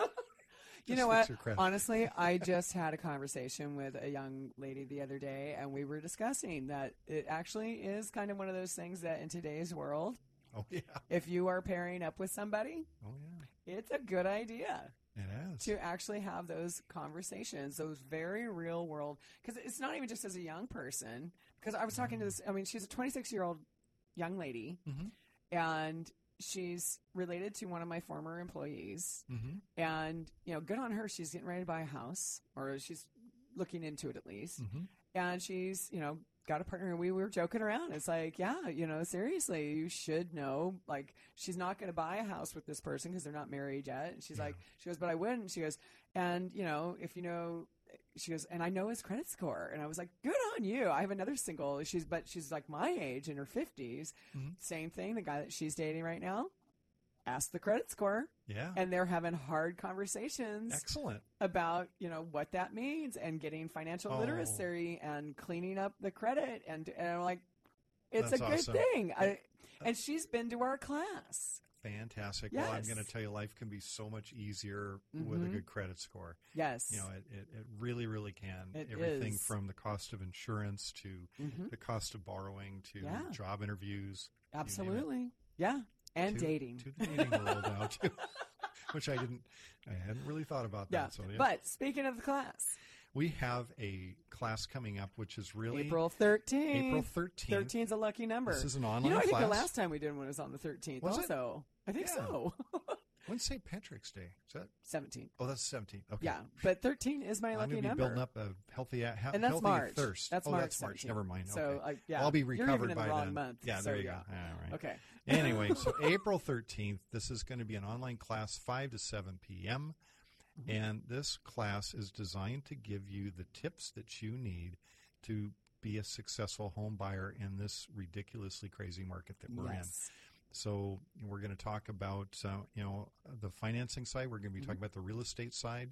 Speaker 2: you know what? Honestly, I just had a conversation with a young lady the other day, and we were discussing that it actually is kind of one of those things that in today's world,
Speaker 3: Oh yeah.
Speaker 2: if you are pairing up with somebody,
Speaker 3: Oh yeah.
Speaker 2: it's a good idea
Speaker 3: It is.
Speaker 2: to actually have those conversations, those very real world. Because it's not even just as a young person. Because I was talking to this, I mean, she's a 26 year old young lady,
Speaker 3: Mhm.
Speaker 2: and she's related to one of my former employees.
Speaker 3: Mm-hmm.
Speaker 2: And, you know, good on her. She's getting ready to buy a house, or she's looking into it at least.
Speaker 3: Mm-hmm.
Speaker 2: And she's, you know, got a partner. And we were joking around. It's like, yeah, you know, seriously, you should know. Like, she's not going to buy a house with this person because they're not married yet. And she's like, she goes, but I wouldn't. She goes, and, you know, if you know, she goes, and I know his credit score. And I was like, good on you. I have another single. She's, but she's like my age in her 50s.
Speaker 3: Mhm.
Speaker 2: Same thing. The guy that she's dating right now, ask the credit score
Speaker 3: Yeah.
Speaker 2: and they're having hard conversations
Speaker 3: Excellent.
Speaker 2: about you know what that means and getting financial
Speaker 3: Oh.
Speaker 2: literacy and cleaning up the credit and and I'm like it's
Speaker 3: That's
Speaker 2: a good thing I, and she's been to our class
Speaker 3: Fantastic. Well, I'm going to tell you, life can be so much easier with a
Speaker 2: Mhm.
Speaker 3: good credit score.
Speaker 2: yes
Speaker 3: You know, it, it, it really, really can.
Speaker 2: It
Speaker 3: Everything
Speaker 2: is.
Speaker 3: from the cost of insurance to
Speaker 2: Mhm.
Speaker 3: the cost of borrowing to
Speaker 2: Yeah.
Speaker 3: job interviews.
Speaker 2: absolutely yeah and
Speaker 3: to,
Speaker 2: dating
Speaker 3: To the dating world now, too. Which I didn't, I hadn't really thought about
Speaker 2: yeah
Speaker 3: that. So, yeah.
Speaker 2: but speaking of the class
Speaker 3: we have a class coming up, which is really
Speaker 2: April 13th
Speaker 3: April 13th.
Speaker 2: 13 is a lucky number
Speaker 3: This is an online.
Speaker 2: you know I think
Speaker 3: class.
Speaker 2: the last time we did one was on the 13th
Speaker 3: Was it?
Speaker 2: also I think
Speaker 3: Yeah.
Speaker 2: so
Speaker 3: When's St. Patrick's Day? Is that?
Speaker 2: 17
Speaker 3: Oh, that's seventeen. Okay.
Speaker 2: yeah but 13 is my
Speaker 3: I'm
Speaker 2: lucky
Speaker 3: to be
Speaker 2: number
Speaker 3: building up a healthy, a, he-
Speaker 2: and that's
Speaker 3: healthy
Speaker 2: March.
Speaker 3: thirst.
Speaker 2: That's
Speaker 3: oh,
Speaker 2: March.
Speaker 3: that's March.
Speaker 2: 17th.
Speaker 3: Never mind.
Speaker 2: So,
Speaker 3: okay.
Speaker 2: uh, yeah,
Speaker 3: I'll be recovered by
Speaker 2: the wrong
Speaker 3: then.
Speaker 2: month.
Speaker 3: Yeah,
Speaker 2: so
Speaker 3: there you
Speaker 2: yeah.
Speaker 3: go. All right.
Speaker 2: Okay.
Speaker 3: Anyway, so April 13th, this is going to be an online class, 5 to 7 p.m.
Speaker 2: Mm-hmm.
Speaker 3: And this class is designed to give you the tips that you need to be a successful home buyer in this ridiculously crazy market that we're in.
Speaker 2: yes.
Speaker 3: So we're going to talk about uh, you know the financing side. We're going to be
Speaker 2: Mm-hmm.
Speaker 3: talking about the real estate side.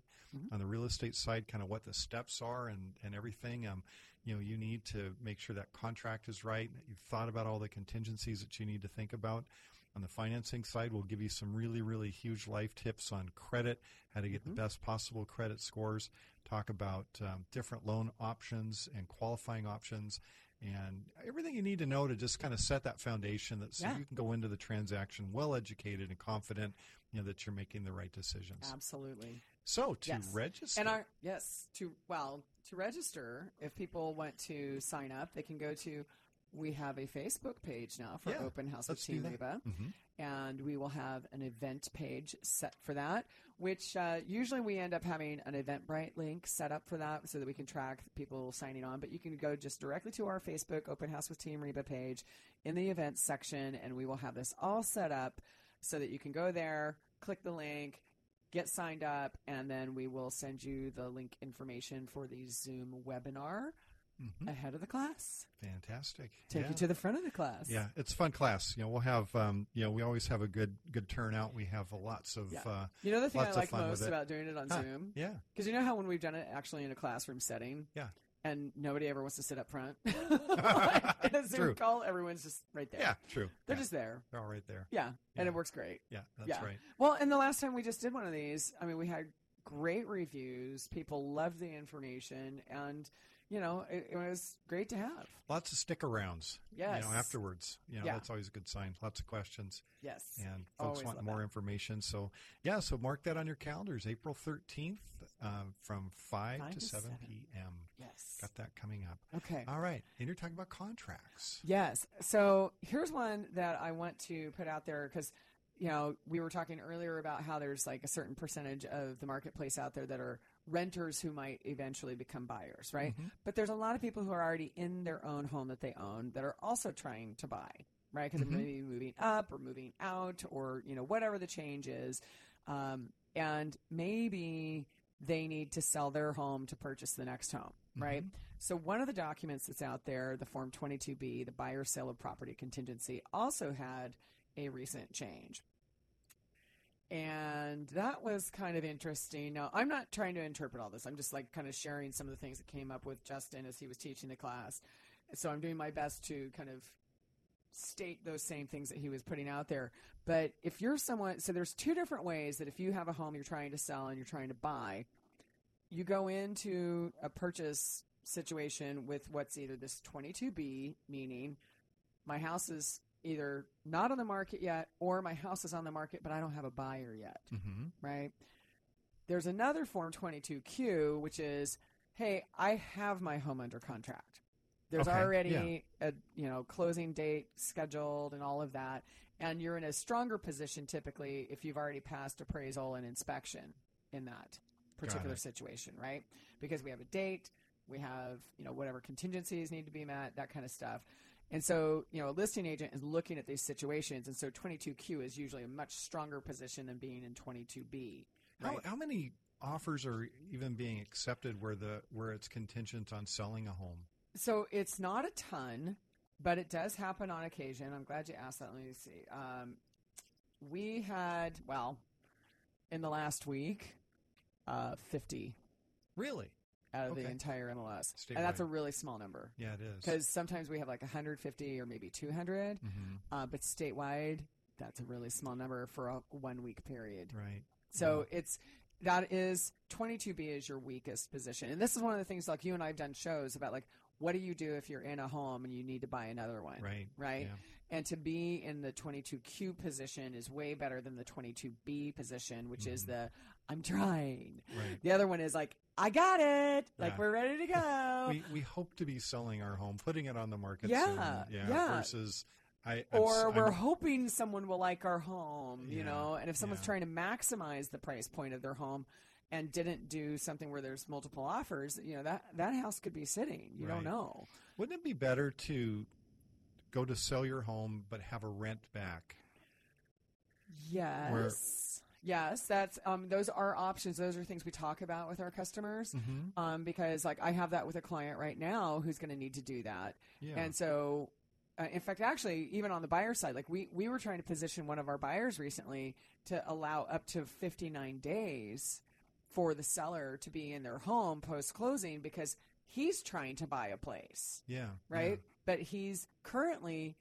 Speaker 3: On the real estate side, kind of what the steps are and and everything. Um, you know, you need to make sure that contract is right. That you've thought about all the contingencies that you need to think about. On the financing side, we'll give you some really really huge life tips on credit, how to get
Speaker 2: Mm-hmm.
Speaker 3: the best possible credit scores. Talk about um, different loan options and qualifying options. And everything you need to know to just kind of set that foundation that so
Speaker 2: Yeah.
Speaker 3: you can go into the transaction well educated and confident, you know, that you're making the right decisions.
Speaker 2: Absolutely.
Speaker 3: So to
Speaker 2: Yes.
Speaker 3: register,
Speaker 2: And our yes to well to register. If people want to sign up, they can go to. We have a Facebook page now for
Speaker 3: Yeah,
Speaker 2: Open House with Team. Reba,
Speaker 3: Mhm.
Speaker 2: and we will have an event page set for that. Which uh, usually we end up having an Eventbrite link set up for that, so that we can track people signing on. But you can go just directly to our Facebook Open House with Team Reba page in the events section, and we will have this all set up so that you can go there, click the link, get signed up, and then we will send you the link information for the Zoom webinar
Speaker 3: Mhm.
Speaker 2: ahead of the class.
Speaker 3: fantastic.
Speaker 2: Take
Speaker 3: yeah.
Speaker 2: you to the front of the class.
Speaker 3: yeah, it's a fun class. You know, we'll have, um, you know, we always have a good good turnout. We have lots of,
Speaker 2: Yeah.
Speaker 3: uh,
Speaker 2: You know the thing I like most about doing it on
Speaker 3: Huh.
Speaker 2: Zoom?
Speaker 3: yeah,
Speaker 2: Because you know how when we've done it actually in a classroom setting,
Speaker 3: yeah,
Speaker 2: and nobody ever wants to sit up front in a Zoom
Speaker 3: True.
Speaker 2: call, everyone's just right there.
Speaker 3: yeah, true.
Speaker 2: They're
Speaker 3: Yeah,
Speaker 2: just there.
Speaker 3: they're all right there.
Speaker 2: Yeah, and it works great.
Speaker 3: Yeah, that's
Speaker 2: yeah.
Speaker 3: right.
Speaker 2: Well, and the last time we just did one of these, I mean, we had great reviews. People loved the information, and you know, it, it was great to have.
Speaker 3: Lots of stick arounds. You
Speaker 2: Yes.
Speaker 3: know, afterwards. You know,
Speaker 2: Yeah.
Speaker 3: that's always a good sign. Lots of questions.
Speaker 2: Yes.
Speaker 3: and folks
Speaker 2: Always
Speaker 3: want more
Speaker 2: that.
Speaker 3: information. So, yeah, so mark that on your calendars, April 13th uh, from 5,
Speaker 2: Five
Speaker 3: to
Speaker 2: to
Speaker 3: 7,
Speaker 2: 7.
Speaker 3: p.m.
Speaker 2: Yes.
Speaker 3: Got that coming up.
Speaker 2: Okay.
Speaker 3: All right. And you're talking about contracts.
Speaker 2: Yes. So here's one that I want to put out there because, you know, we were talking earlier about how there's like a certain percentage of the marketplace out there that are renters who might eventually become buyers, right? But there's a lot of people who are already in their own home that they own that are also trying to buy, right? Because they're maybe moving up or moving out or, you know, whatever the change is. Um, and maybe they need to sell their home to purchase the next home, mm-hmm. right? So one of the documents that's out there, the Form 22B, the buyer sale of property contingency, also had a recent change. And that was kind of interesting. Now, I'm not trying to interpret all this. I'm just like kind of sharing some of the things that came up with Justin as he was teaching the class. So I'm doing my best to kind of state those same things that he was putting out there. But if you're someone, so there's two different ways that if you have a home you're trying to sell and you're trying to buy, you go into a purchase situation with what's either this 22B, meaning my house is either not on the market yet or my house is on the market, but I don't have a buyer yet,
Speaker 3: Mm-hmm.
Speaker 2: right? There's another form 22Q, which is, hey, I have my home under contract. There's
Speaker 3: Okay,
Speaker 2: already a you know closing date scheduled and all of that, and you're in a stronger position typically if you've already passed appraisal and inspection in that particular situation, right? Because we have a date, we have you know whatever contingencies need to be met, that kind of stuff. And so, you know, a listing agent is looking at these situations, and so 22Q is usually a much stronger position than being in 22B.
Speaker 3: How,
Speaker 2: Right?
Speaker 3: how many offers are even being accepted where the where it's contingent on selling a home?
Speaker 2: So it's not a ton, but it does happen on occasion. I'm glad you asked that. Let me see. Um, we had, well, in the last week, uh, 50
Speaker 3: Really?
Speaker 2: out of the
Speaker 3: Okay.
Speaker 2: entire MLS. And that's
Speaker 3: Statewide.
Speaker 2: a really small number.
Speaker 3: Yeah, it is.
Speaker 2: Because sometimes we have like 150 or maybe 200,
Speaker 3: Mhm.
Speaker 2: uh, but statewide, that's a really small number for a one week period.
Speaker 3: Right.
Speaker 2: So it's that is 22B is your weakest position. And this is one of the things like you and I have done shows about like what do you do if you're in a home and you need to buy another one?
Speaker 3: Right.
Speaker 2: Right?
Speaker 3: Yeah.
Speaker 2: And to be in the 22Q position is way better than the 22B position, which is the I'm trying.
Speaker 3: Mm-hmm. Right.
Speaker 2: The other one is like I got it. Like
Speaker 3: Yeah.
Speaker 2: we're ready to go.
Speaker 3: we we hope to be selling our home, putting it on the market
Speaker 2: Yeah,
Speaker 3: soon. Yeah.
Speaker 2: yeah.
Speaker 3: Versus I
Speaker 2: or we're
Speaker 3: I'm-
Speaker 2: hoping someone will like our home, you know. And if someone's trying to maximize the price point of their home and didn't do something where there's multiple offers, you know that that house could be sitting. You don't know.
Speaker 3: Wouldn't it be better to go to sell your home but have a rent back?
Speaker 2: Yes. Yes, that's um, those are options. Those are things we talk about with our customers.
Speaker 3: Mm-hmm.
Speaker 2: Um, because like I have that with a client right now who's going to need to do that,
Speaker 3: Yeah.
Speaker 2: and so. Uh, in fact, actually, even on the buyer side, like we, we were trying to position one of our buyers recently to allow up to 59 days for the seller to be in their home post closing because he's trying to buy a place
Speaker 3: yeah.
Speaker 2: right? But he's currently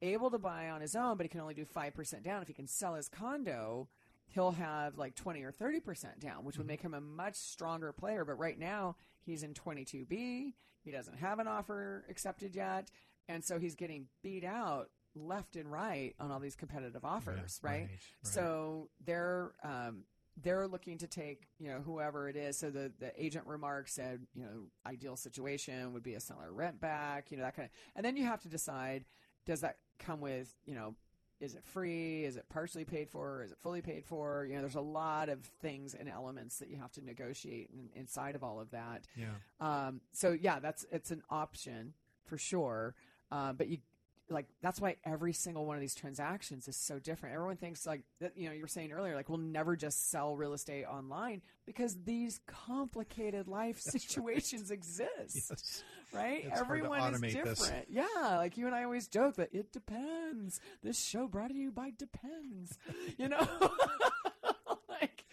Speaker 2: able to buy on his own, but he can only do 5% down. If he can sell his condo, he'll have like 20 or 30% down, which would make him a much stronger player. But right now, he's in 22B. He doesn't have an offer accepted yet. And so he's getting beat out left and right on all these competitive offers,
Speaker 3: Yeah,
Speaker 2: right?
Speaker 3: right, right.
Speaker 2: So they're um, they're looking to take you know whoever it is. So the the agent remark said you know ideal situation would be a seller rent back, you know that kind of. And then you have to decide does that come with you know is it free? Is it partially paid for? Is it fully paid for? You know, there's a lot of things and elements that you have to negotiate in, inside of all of that.
Speaker 3: Yeah.
Speaker 2: Um, so yeah, that's it's an option for sure. Uh, but you like that's why every single one of these transactions is so different. Everyone thinks like that. You know, you were saying earlier, like we'll never just sell real estate online because these complicated life situations exist,
Speaker 3: Yes.
Speaker 2: right?
Speaker 3: It's
Speaker 2: Everyone is
Speaker 3: automate this.
Speaker 2: different. Yeah, like you and I always joke that it depends. This show brought to you by Depends. you know, like,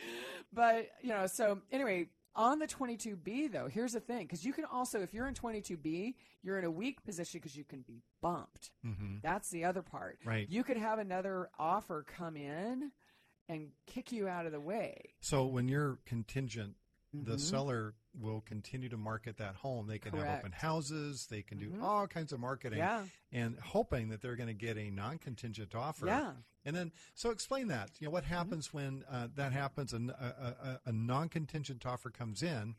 Speaker 2: but you know. So anyway, on the 22B though, here's the thing: because you can also, if you're in 22B, you're in a weak position because you can be bumped.
Speaker 3: Mm-hmm.
Speaker 2: That's the other part.
Speaker 3: Right.
Speaker 2: You could have another offer come in and kick you out of the way.
Speaker 3: So when you're contingent, the
Speaker 2: Mhm.
Speaker 3: seller will continue to market that home. They can have open houses. They can do
Speaker 2: Mhm.
Speaker 3: all kinds of marketing.
Speaker 2: Yeah.
Speaker 3: And hoping that they're going to get a non-contingent offer.
Speaker 2: Yeah.
Speaker 3: And then, so explain that. You know, what happens when uh, that happens? and a, a, a non-contingent offer comes in.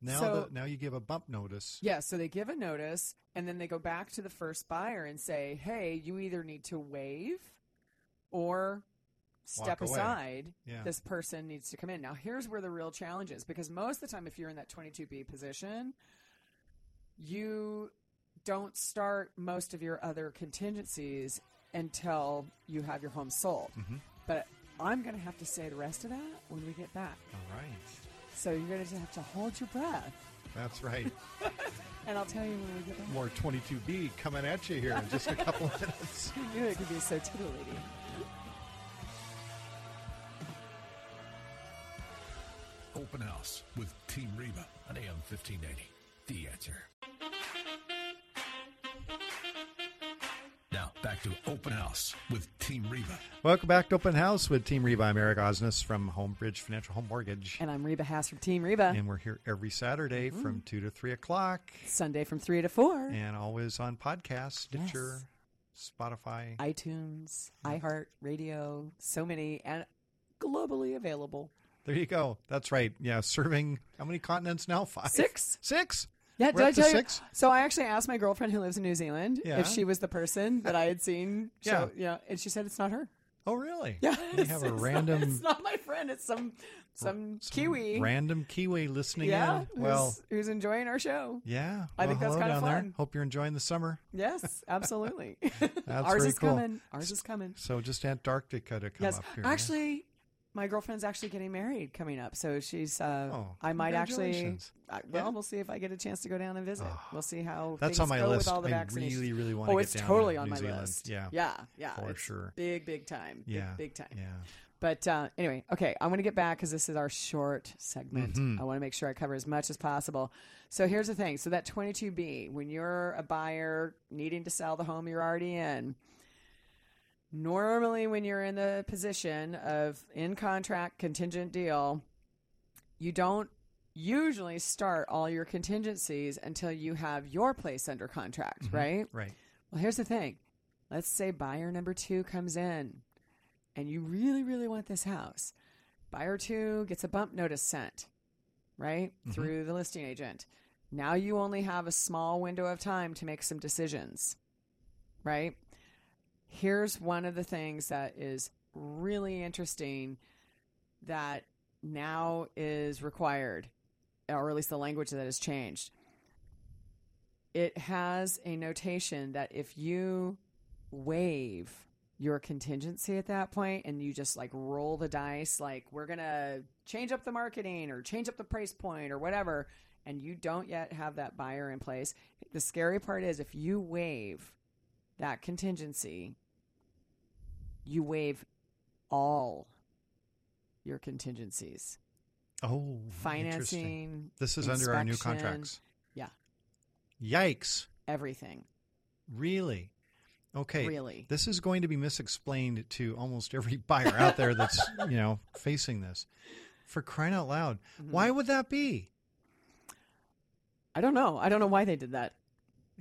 Speaker 3: Now,
Speaker 2: So-
Speaker 3: the, now you give a bump notice.
Speaker 2: Yeah, so they give a notice and then they go back to the first buyer and say, "Hey, you either need to waive or step
Speaker 3: Walk
Speaker 2: aside.
Speaker 3: Yeah.
Speaker 2: This person needs to come in." Now, here's where the real challenge is because most of the time if you're in that 22B position, you don't start most of your other contingencies until you have your home sold.
Speaker 3: Mm-hmm.
Speaker 2: But I'm going to have to say the rest of that when we get back.
Speaker 3: All right.
Speaker 2: So you're going to have to hold your breath.
Speaker 3: That's right.
Speaker 2: And I'll tell you when we get back.
Speaker 3: More 22B coming at you here in just a couple of minutes.
Speaker 2: You knew it could be so titillating.
Speaker 1: Open House with Team Reba on AM 1580. The answer. Now, back to Open House with Team Reba.
Speaker 3: Welcome back to Open House with Team Reba. I'm Eric Osnes from Homebridge Financial Home Mortgage.
Speaker 2: And I'm Reba Haas from Team Reba.
Speaker 3: And we're here every Saturday
Speaker 2: Mm-hmm.
Speaker 3: from 2 to 3 o'clock
Speaker 2: Sunday from 3 to 4.
Speaker 3: and always on podcast, Stitcher, Spotify.
Speaker 2: iTunes, iHeart Radio, so many, and globally available.
Speaker 3: There you go. That's right. Yeah, serving how many continents now? Five?
Speaker 2: Six.
Speaker 3: Six?
Speaker 2: Yeah,
Speaker 3: We're
Speaker 2: did I tell you? So I actually asked my girlfriend who lives in New Zealand
Speaker 3: Yeah.
Speaker 2: if she was the person that I had seen.
Speaker 3: Yeah.
Speaker 2: show, yeah, and she said it's not her.
Speaker 3: Oh, really?
Speaker 2: Yeah,
Speaker 3: You have a
Speaker 2: it's not-
Speaker 3: random,
Speaker 2: it's not my friend. It's some some,
Speaker 3: some
Speaker 2: Kiwi.
Speaker 3: random Kiwi listening
Speaker 2: yeah,
Speaker 3: in. Well,
Speaker 2: who's, who's enjoying our show?
Speaker 3: yeah.
Speaker 2: I
Speaker 3: Well,
Speaker 2: think that's
Speaker 3: hello
Speaker 2: kinda
Speaker 3: down there.
Speaker 2: fun.
Speaker 3: Hope you're enjoying the summer.
Speaker 2: Yes, absolutely.
Speaker 3: That's
Speaker 2: Ours is
Speaker 3: cool.
Speaker 2: coming. Ours is coming.
Speaker 3: So just Antarctica to come
Speaker 2: yes,
Speaker 3: up here. yeah?
Speaker 2: actually, my girlfriend's actually getting married coming up, so she's. Uh,
Speaker 3: Oh,
Speaker 2: I might actually. I, well,
Speaker 3: Yeah.
Speaker 2: we'll see if I get a chance to go down and visit.
Speaker 3: Oh,
Speaker 2: we'll see how
Speaker 3: That's
Speaker 2: things
Speaker 3: on my
Speaker 2: go
Speaker 3: list.
Speaker 2: with all the
Speaker 3: I
Speaker 2: vaccinations.
Speaker 3: really, really want to.
Speaker 2: oh,
Speaker 3: to
Speaker 2: it's totally
Speaker 3: to
Speaker 2: on
Speaker 3: New
Speaker 2: my
Speaker 3: Zealand.
Speaker 2: list.
Speaker 3: Yeah.
Speaker 2: yeah, yeah,
Speaker 3: For sure.
Speaker 2: Big, big time. Big,
Speaker 3: Yeah.
Speaker 2: big time.
Speaker 3: Yeah.
Speaker 2: But uh, anyway, okay, I'm going to get back because this is our short segment.
Speaker 3: Mhm.
Speaker 2: I want to make sure I cover as much as possible. So here's the thing: so that 22B, when you're a buyer needing to sell the home you're already in, normally when you're in the position of in contract contingent deal, you don't usually start all your contingencies until you have your place under contract,
Speaker 3: Mhm.
Speaker 2: right?
Speaker 3: Right.
Speaker 2: Well, here's the thing. Let's say buyer number two comes in and you really, really want this house. Buyer two gets a bump notice sent, right?
Speaker 3: Mhm.
Speaker 2: Through the listing agent. Now you only have a small window of time to make some decisions, right? Here's one of the things that is really interesting that now is required, or at least the language that has changed. It has a notation that if you waive your contingency at that point and you just like roll the dice like we're going to change up the marketing or change up the price point or whatever and you don't yet have that buyer in place the scary part is if you waive that contingency you waive all your contingencies
Speaker 3: Oh,
Speaker 2: financing
Speaker 3: This is under our new contracts.
Speaker 2: yeah
Speaker 3: Yikes!
Speaker 2: everything
Speaker 3: Really? Okay.
Speaker 2: Really.
Speaker 3: This is going to be misexplained to almost every buyer out there that's you know facing this. For crying out loud,
Speaker 2: Mm-hmm.
Speaker 3: why would that be?
Speaker 2: i don't know i don't know why they did that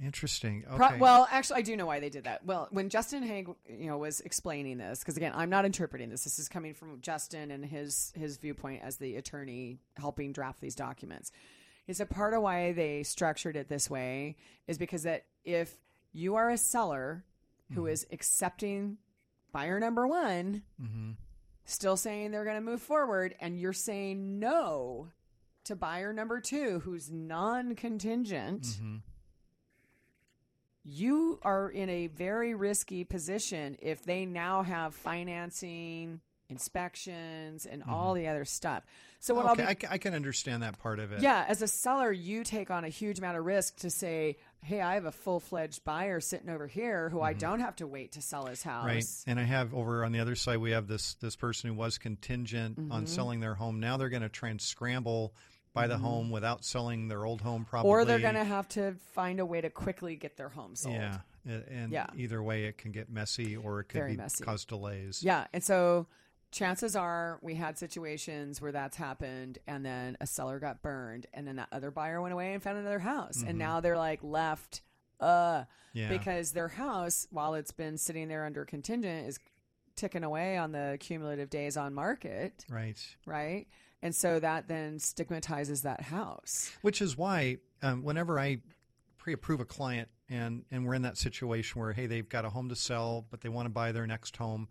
Speaker 3: Interesting. Okay.
Speaker 2: Pro- well, actually, I do know why they did that. Well, when Justin Haig, you know, was explaining this, because again, I'm not interpreting this. This is coming from Justin and his his viewpoint as the attorney helping draft these documents. He said part of why they structured it this way is because that if you are a seller who is accepting buyer number one,
Speaker 3: Mhm.
Speaker 2: still saying they're going to move forward, and you're saying no to buyer number two, who's non-contingent
Speaker 3: Mhm.
Speaker 2: You are in a very risky position if they now have financing, inspections, and all the other stuff. So what
Speaker 3: Mm-hmm. Okay,
Speaker 2: I'll be,
Speaker 3: ca- I can understand that part of it.
Speaker 2: yeah, as a seller, you take on a huge amount of risk to say, "Hey, I have a full fledged buyer sitting over here who I don't have to wait to sell his house."
Speaker 3: Mm-hmm. Right. And I have over on the other side, we have this this person who was contingent on
Speaker 2: Mm-hmm.
Speaker 3: selling their home. Now they're going to try and scramble buy the home without selling their old home, probably.
Speaker 2: Mm-hmm. Or they're going to have to find a way to quickly get their home sold.
Speaker 3: Yeah. And
Speaker 2: Yeah.
Speaker 3: either way, it can get messy or it could
Speaker 2: Very
Speaker 3: be
Speaker 2: messy.
Speaker 3: cause delays.
Speaker 2: Yeah. And so chances are we had situations where that's happened and then a seller got burned and then that other buyer went away and found another house. And now they're like left uh
Speaker 3: Mm-hmm. Yeah.
Speaker 2: because their house while it's been sitting there under contingent is ticking away on the cumulative days on market,
Speaker 3: Right.
Speaker 2: right? And so that then stigmatizes that house.
Speaker 3: Which is why um, whenever I pre-approve a client and and we're in that situation where hey they've got a home to sell but they want to buy their next home,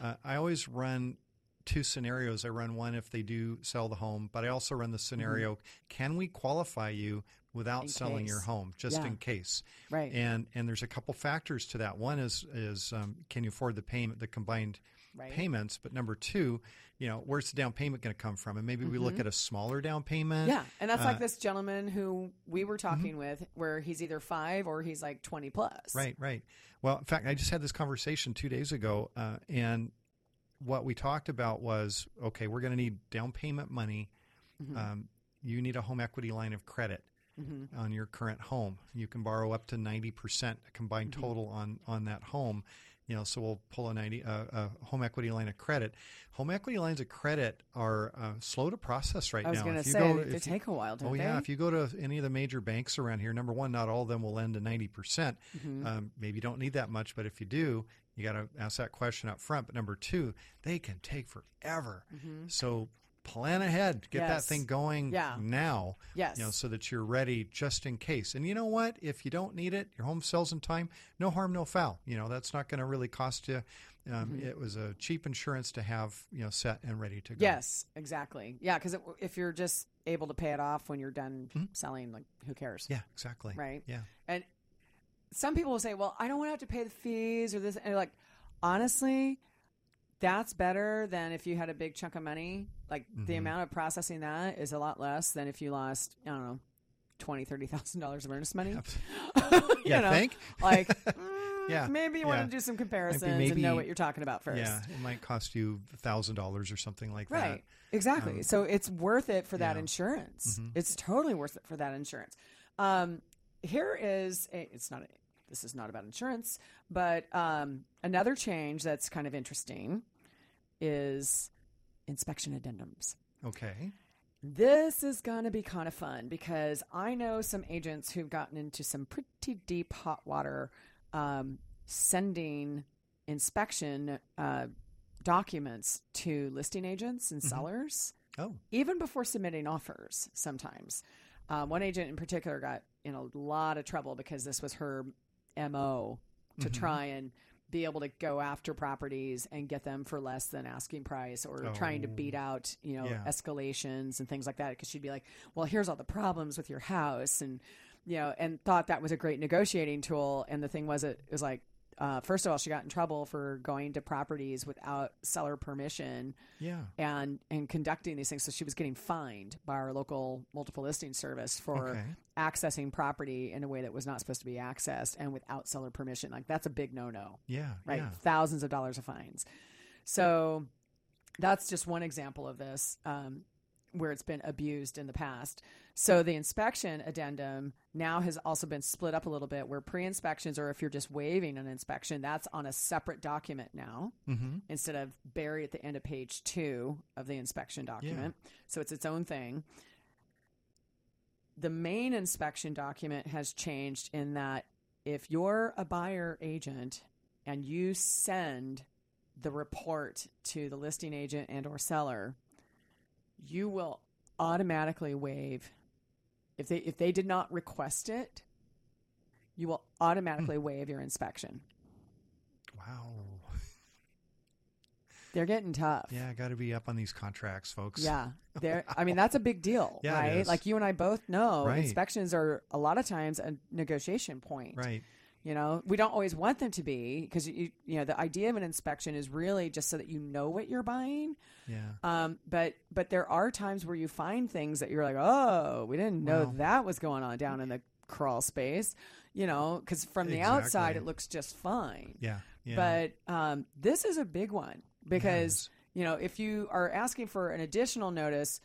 Speaker 3: uh, I always run two scenarios. I run one if they do sell the home, but I also run the scenario: can we qualify you without
Speaker 2: In
Speaker 3: selling your home, just
Speaker 2: Yeah.
Speaker 3: in case?
Speaker 2: Right.
Speaker 3: And and there's a couple factors to that. One is is um, can you afford the payment, the combined
Speaker 2: Right.
Speaker 3: payments? But number two, you know, where's the down payment going to come from? And maybe we look at a smaller down payment.
Speaker 2: Mm-hmm. Yeah, and that's
Speaker 3: Uh,
Speaker 2: like this gentleman who we were talking with, where he's either five or he's like twenty plus.
Speaker 3: Right, right. Well, in fact, I just had this conversation two days ago, uh, and what we talked about was okay, we're going to need down payment money.
Speaker 2: Mm-hmm.
Speaker 3: Um, you need a home equity line of credit on your current home. You can borrow up to ninety percent combined
Speaker 2: Mm-hmm.
Speaker 3: total on on that home. You know, so we'll pull a ninety uh, a home equity line of credit. Home equity lines of credit are uh, slow to process right now.
Speaker 2: I was going to say
Speaker 3: go-
Speaker 2: they take a while,
Speaker 3: Oh
Speaker 2: they?
Speaker 3: yeah, if you go to any of the major banks around here, number one, not all of them will lend to ninety percent.
Speaker 2: Mm-hmm.
Speaker 3: Um, maybe you don't need that much, but if you do, you got to ask that question up front. But number two, they can take forever. So plan ahead, get that
Speaker 2: Mm-hmm.
Speaker 3: Thing going
Speaker 2: Yeah.
Speaker 3: now.
Speaker 2: Yes.
Speaker 3: you know, so that you're ready just in case. And you know what? If you don't need it, your home sells in time. No harm, no foul. You know, that's not going to really cost you. Um,
Speaker 2: Mm-hmm.
Speaker 3: It was a cheap insurance to have, you know, set and ready to go.
Speaker 2: Yes, exactly. Yeah, because if you're just able to pay it off when you're done selling, like who cares?
Speaker 3: Mm-hmm. Yeah, exactly.
Speaker 2: Right.
Speaker 3: Yeah.
Speaker 2: And some people will say, "Well, I don't want to have to pay the fees or this." And like, honestly, that's better than if you had a big chunk of money. Like the
Speaker 3: Mm-hmm.
Speaker 2: amount of processing that is a lot less than if you lost, I don't know, twenty, thirty thousand dollars of earnest money. you
Speaker 3: Yeah,
Speaker 2: know,
Speaker 3: think?
Speaker 2: like, mm,
Speaker 3: Yeah,
Speaker 2: maybe you
Speaker 3: yeah.
Speaker 2: want to do some comparisons and
Speaker 3: maybe-
Speaker 2: know what you're talking about first.
Speaker 3: Yeah, it might cost you thousand dollars or something like that.
Speaker 2: Right. Exactly. so it's worth it for that
Speaker 3: Um, yeah. Mm-hmm.
Speaker 2: insurance. It's totally worth it for that insurance. Um, here is a, it's not a, this is not about insurance, but um, another change that's kind of interesting is inspection addendums.
Speaker 3: Okay.
Speaker 2: This is going to be kind of fun because I know some agents who've gotten into some pretty deep hot water um, sending inspection uh, documents to listing agents and sellers,
Speaker 3: Oh,
Speaker 2: even before submitting offers sometimes. Um, one agent in particular got in a lot of trouble because this was her MO to mm-hmm. try and be able to go after properties and get them for less than asking price or trying to beat oh. out, you know,
Speaker 3: Yeah.
Speaker 2: escalations and things like that. Cause she'd be like, well, here's all the problems with your house. And, you know, and thought that was a great negotiating tool. And the thing was, it was like, uh, first of all, she got in trouble for going to properties without seller permission
Speaker 3: Yeah.
Speaker 2: and and conducting these things. So she was getting fined by our local multiple listing service for
Speaker 3: Okay.
Speaker 2: accessing property in a way that was not supposed to be accessed and without seller permission. Like that's a big no no
Speaker 3: Yeah.
Speaker 2: right?
Speaker 3: Yeah.
Speaker 2: Thousands of dollars of fines. So that's just one example of this um, where it's been abused in the past. So the inspection addendum now has also been split up a little bit where pre inspections or if you're just waiving an inspection, that's on a separate document now
Speaker 3: Mm-hmm.
Speaker 2: instead of buried at the end of page two of the inspection document. So it's its own thing. The main inspection document has changed in that if you're a buyer agent and you send the report to the listing agent and or seller, you will automatically waive if they if they did not request it, you will automatically hmm. waive your inspection.
Speaker 3: Wow.
Speaker 2: They're getting tough.
Speaker 3: Yeah, got to be up on these contracts, folks.
Speaker 2: Yeah, there. I mean, that's a big deal,
Speaker 3: Yeah,
Speaker 2: right? Like you and I both know,
Speaker 3: Right.
Speaker 2: inspections are a lot of times a negotiation point.
Speaker 3: Right.
Speaker 2: You know, we don't always want them to be because you, you know, the idea of an inspection is really just so that you know what you're buying.
Speaker 3: Yeah.
Speaker 2: Um, but but there are times where you find things that you're like, oh, we didn't know
Speaker 3: Wow.
Speaker 2: that was going on down in the crawl space. You know, because from the
Speaker 3: Exactly.
Speaker 2: outside it looks just fine.
Speaker 3: Yeah. Yeah.
Speaker 2: But um, this is a big one because you know if you are asking for an additional notice,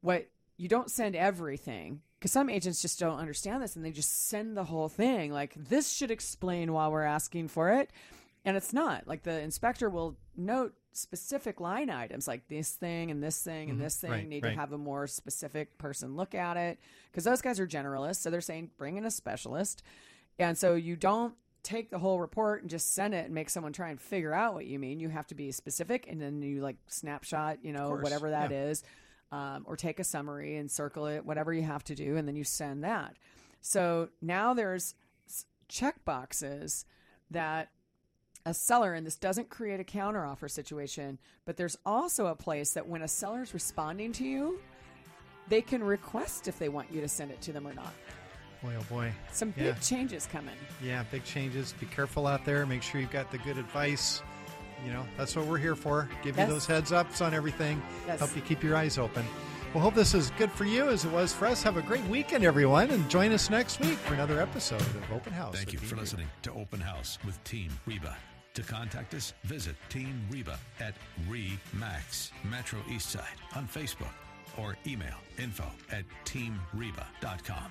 Speaker 2: what you don't send everything because some agents just don't understand this and they just send the whole thing. Like this should explain why we're asking for it, and it's not. Like the inspector will note specific line items like this thing and this thing and
Speaker 3: Mhm.
Speaker 2: this thing
Speaker 3: Right,
Speaker 2: need
Speaker 3: right.
Speaker 2: to have a more specific person look at it because those guys are generalists so they're saying bring in a specialist and so you don't take the whole report and just send it and make someone try and figure out what you mean. You have to be specific and then you like snapshot, you know, whatever that
Speaker 3: yeah.
Speaker 2: is, um, or take a summary and circle it, whatever you have to do, and then you send that. So now there's check boxes that a seller, and this doesn't create a counteroffer situation, but there's also a place that when a seller's responding to you, they can request if they want you to send it to them or not.
Speaker 3: boy, oh boy.
Speaker 2: Some big changes coming.
Speaker 3: Yeah, big changes. Be careful out there. Make sure you've got the good advice. You know, that's what we're here for. Give
Speaker 2: Yes.
Speaker 3: you those heads ups on everything.
Speaker 2: Yes.
Speaker 3: Help you keep your eyes open. Well, hope this is good for you as it was for us. Have a great weekend, everyone, and join us next week for another episode of Open House.
Speaker 1: Thank you
Speaker 3: with
Speaker 1: for
Speaker 3: Team Reba.
Speaker 1: listening to Open House with Team Reba. To contact us, visit Team Reba at REMAX Metro Eastside on Facebook or email info at teamreba.com.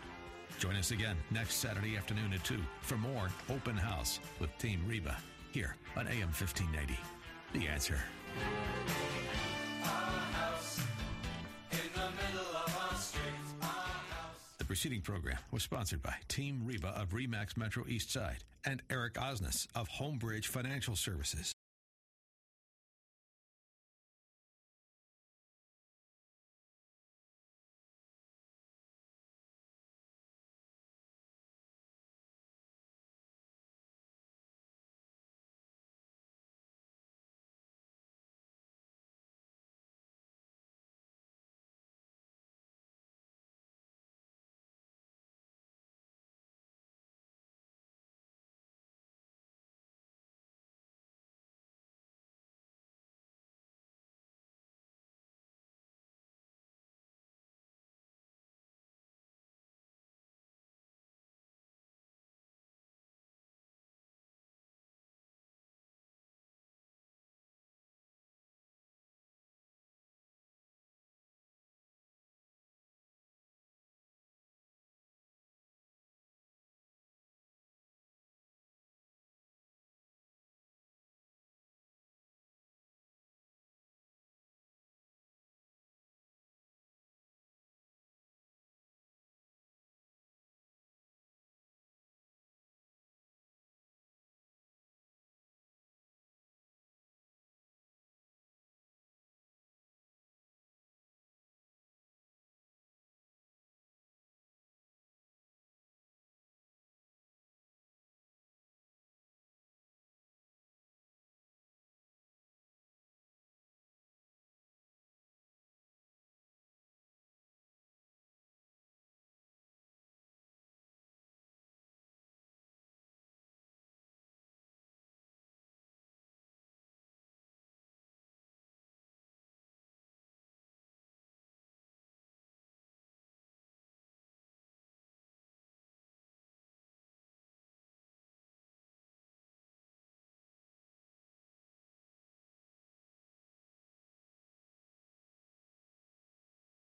Speaker 1: Join us again next Saturday afternoon at 2 for more Open House with Team Reba here on AM 1580. The answer. The preceding program was sponsored by Team Reba of Remax Metro East Side and Eric Osnes of Homebridge Financial Services.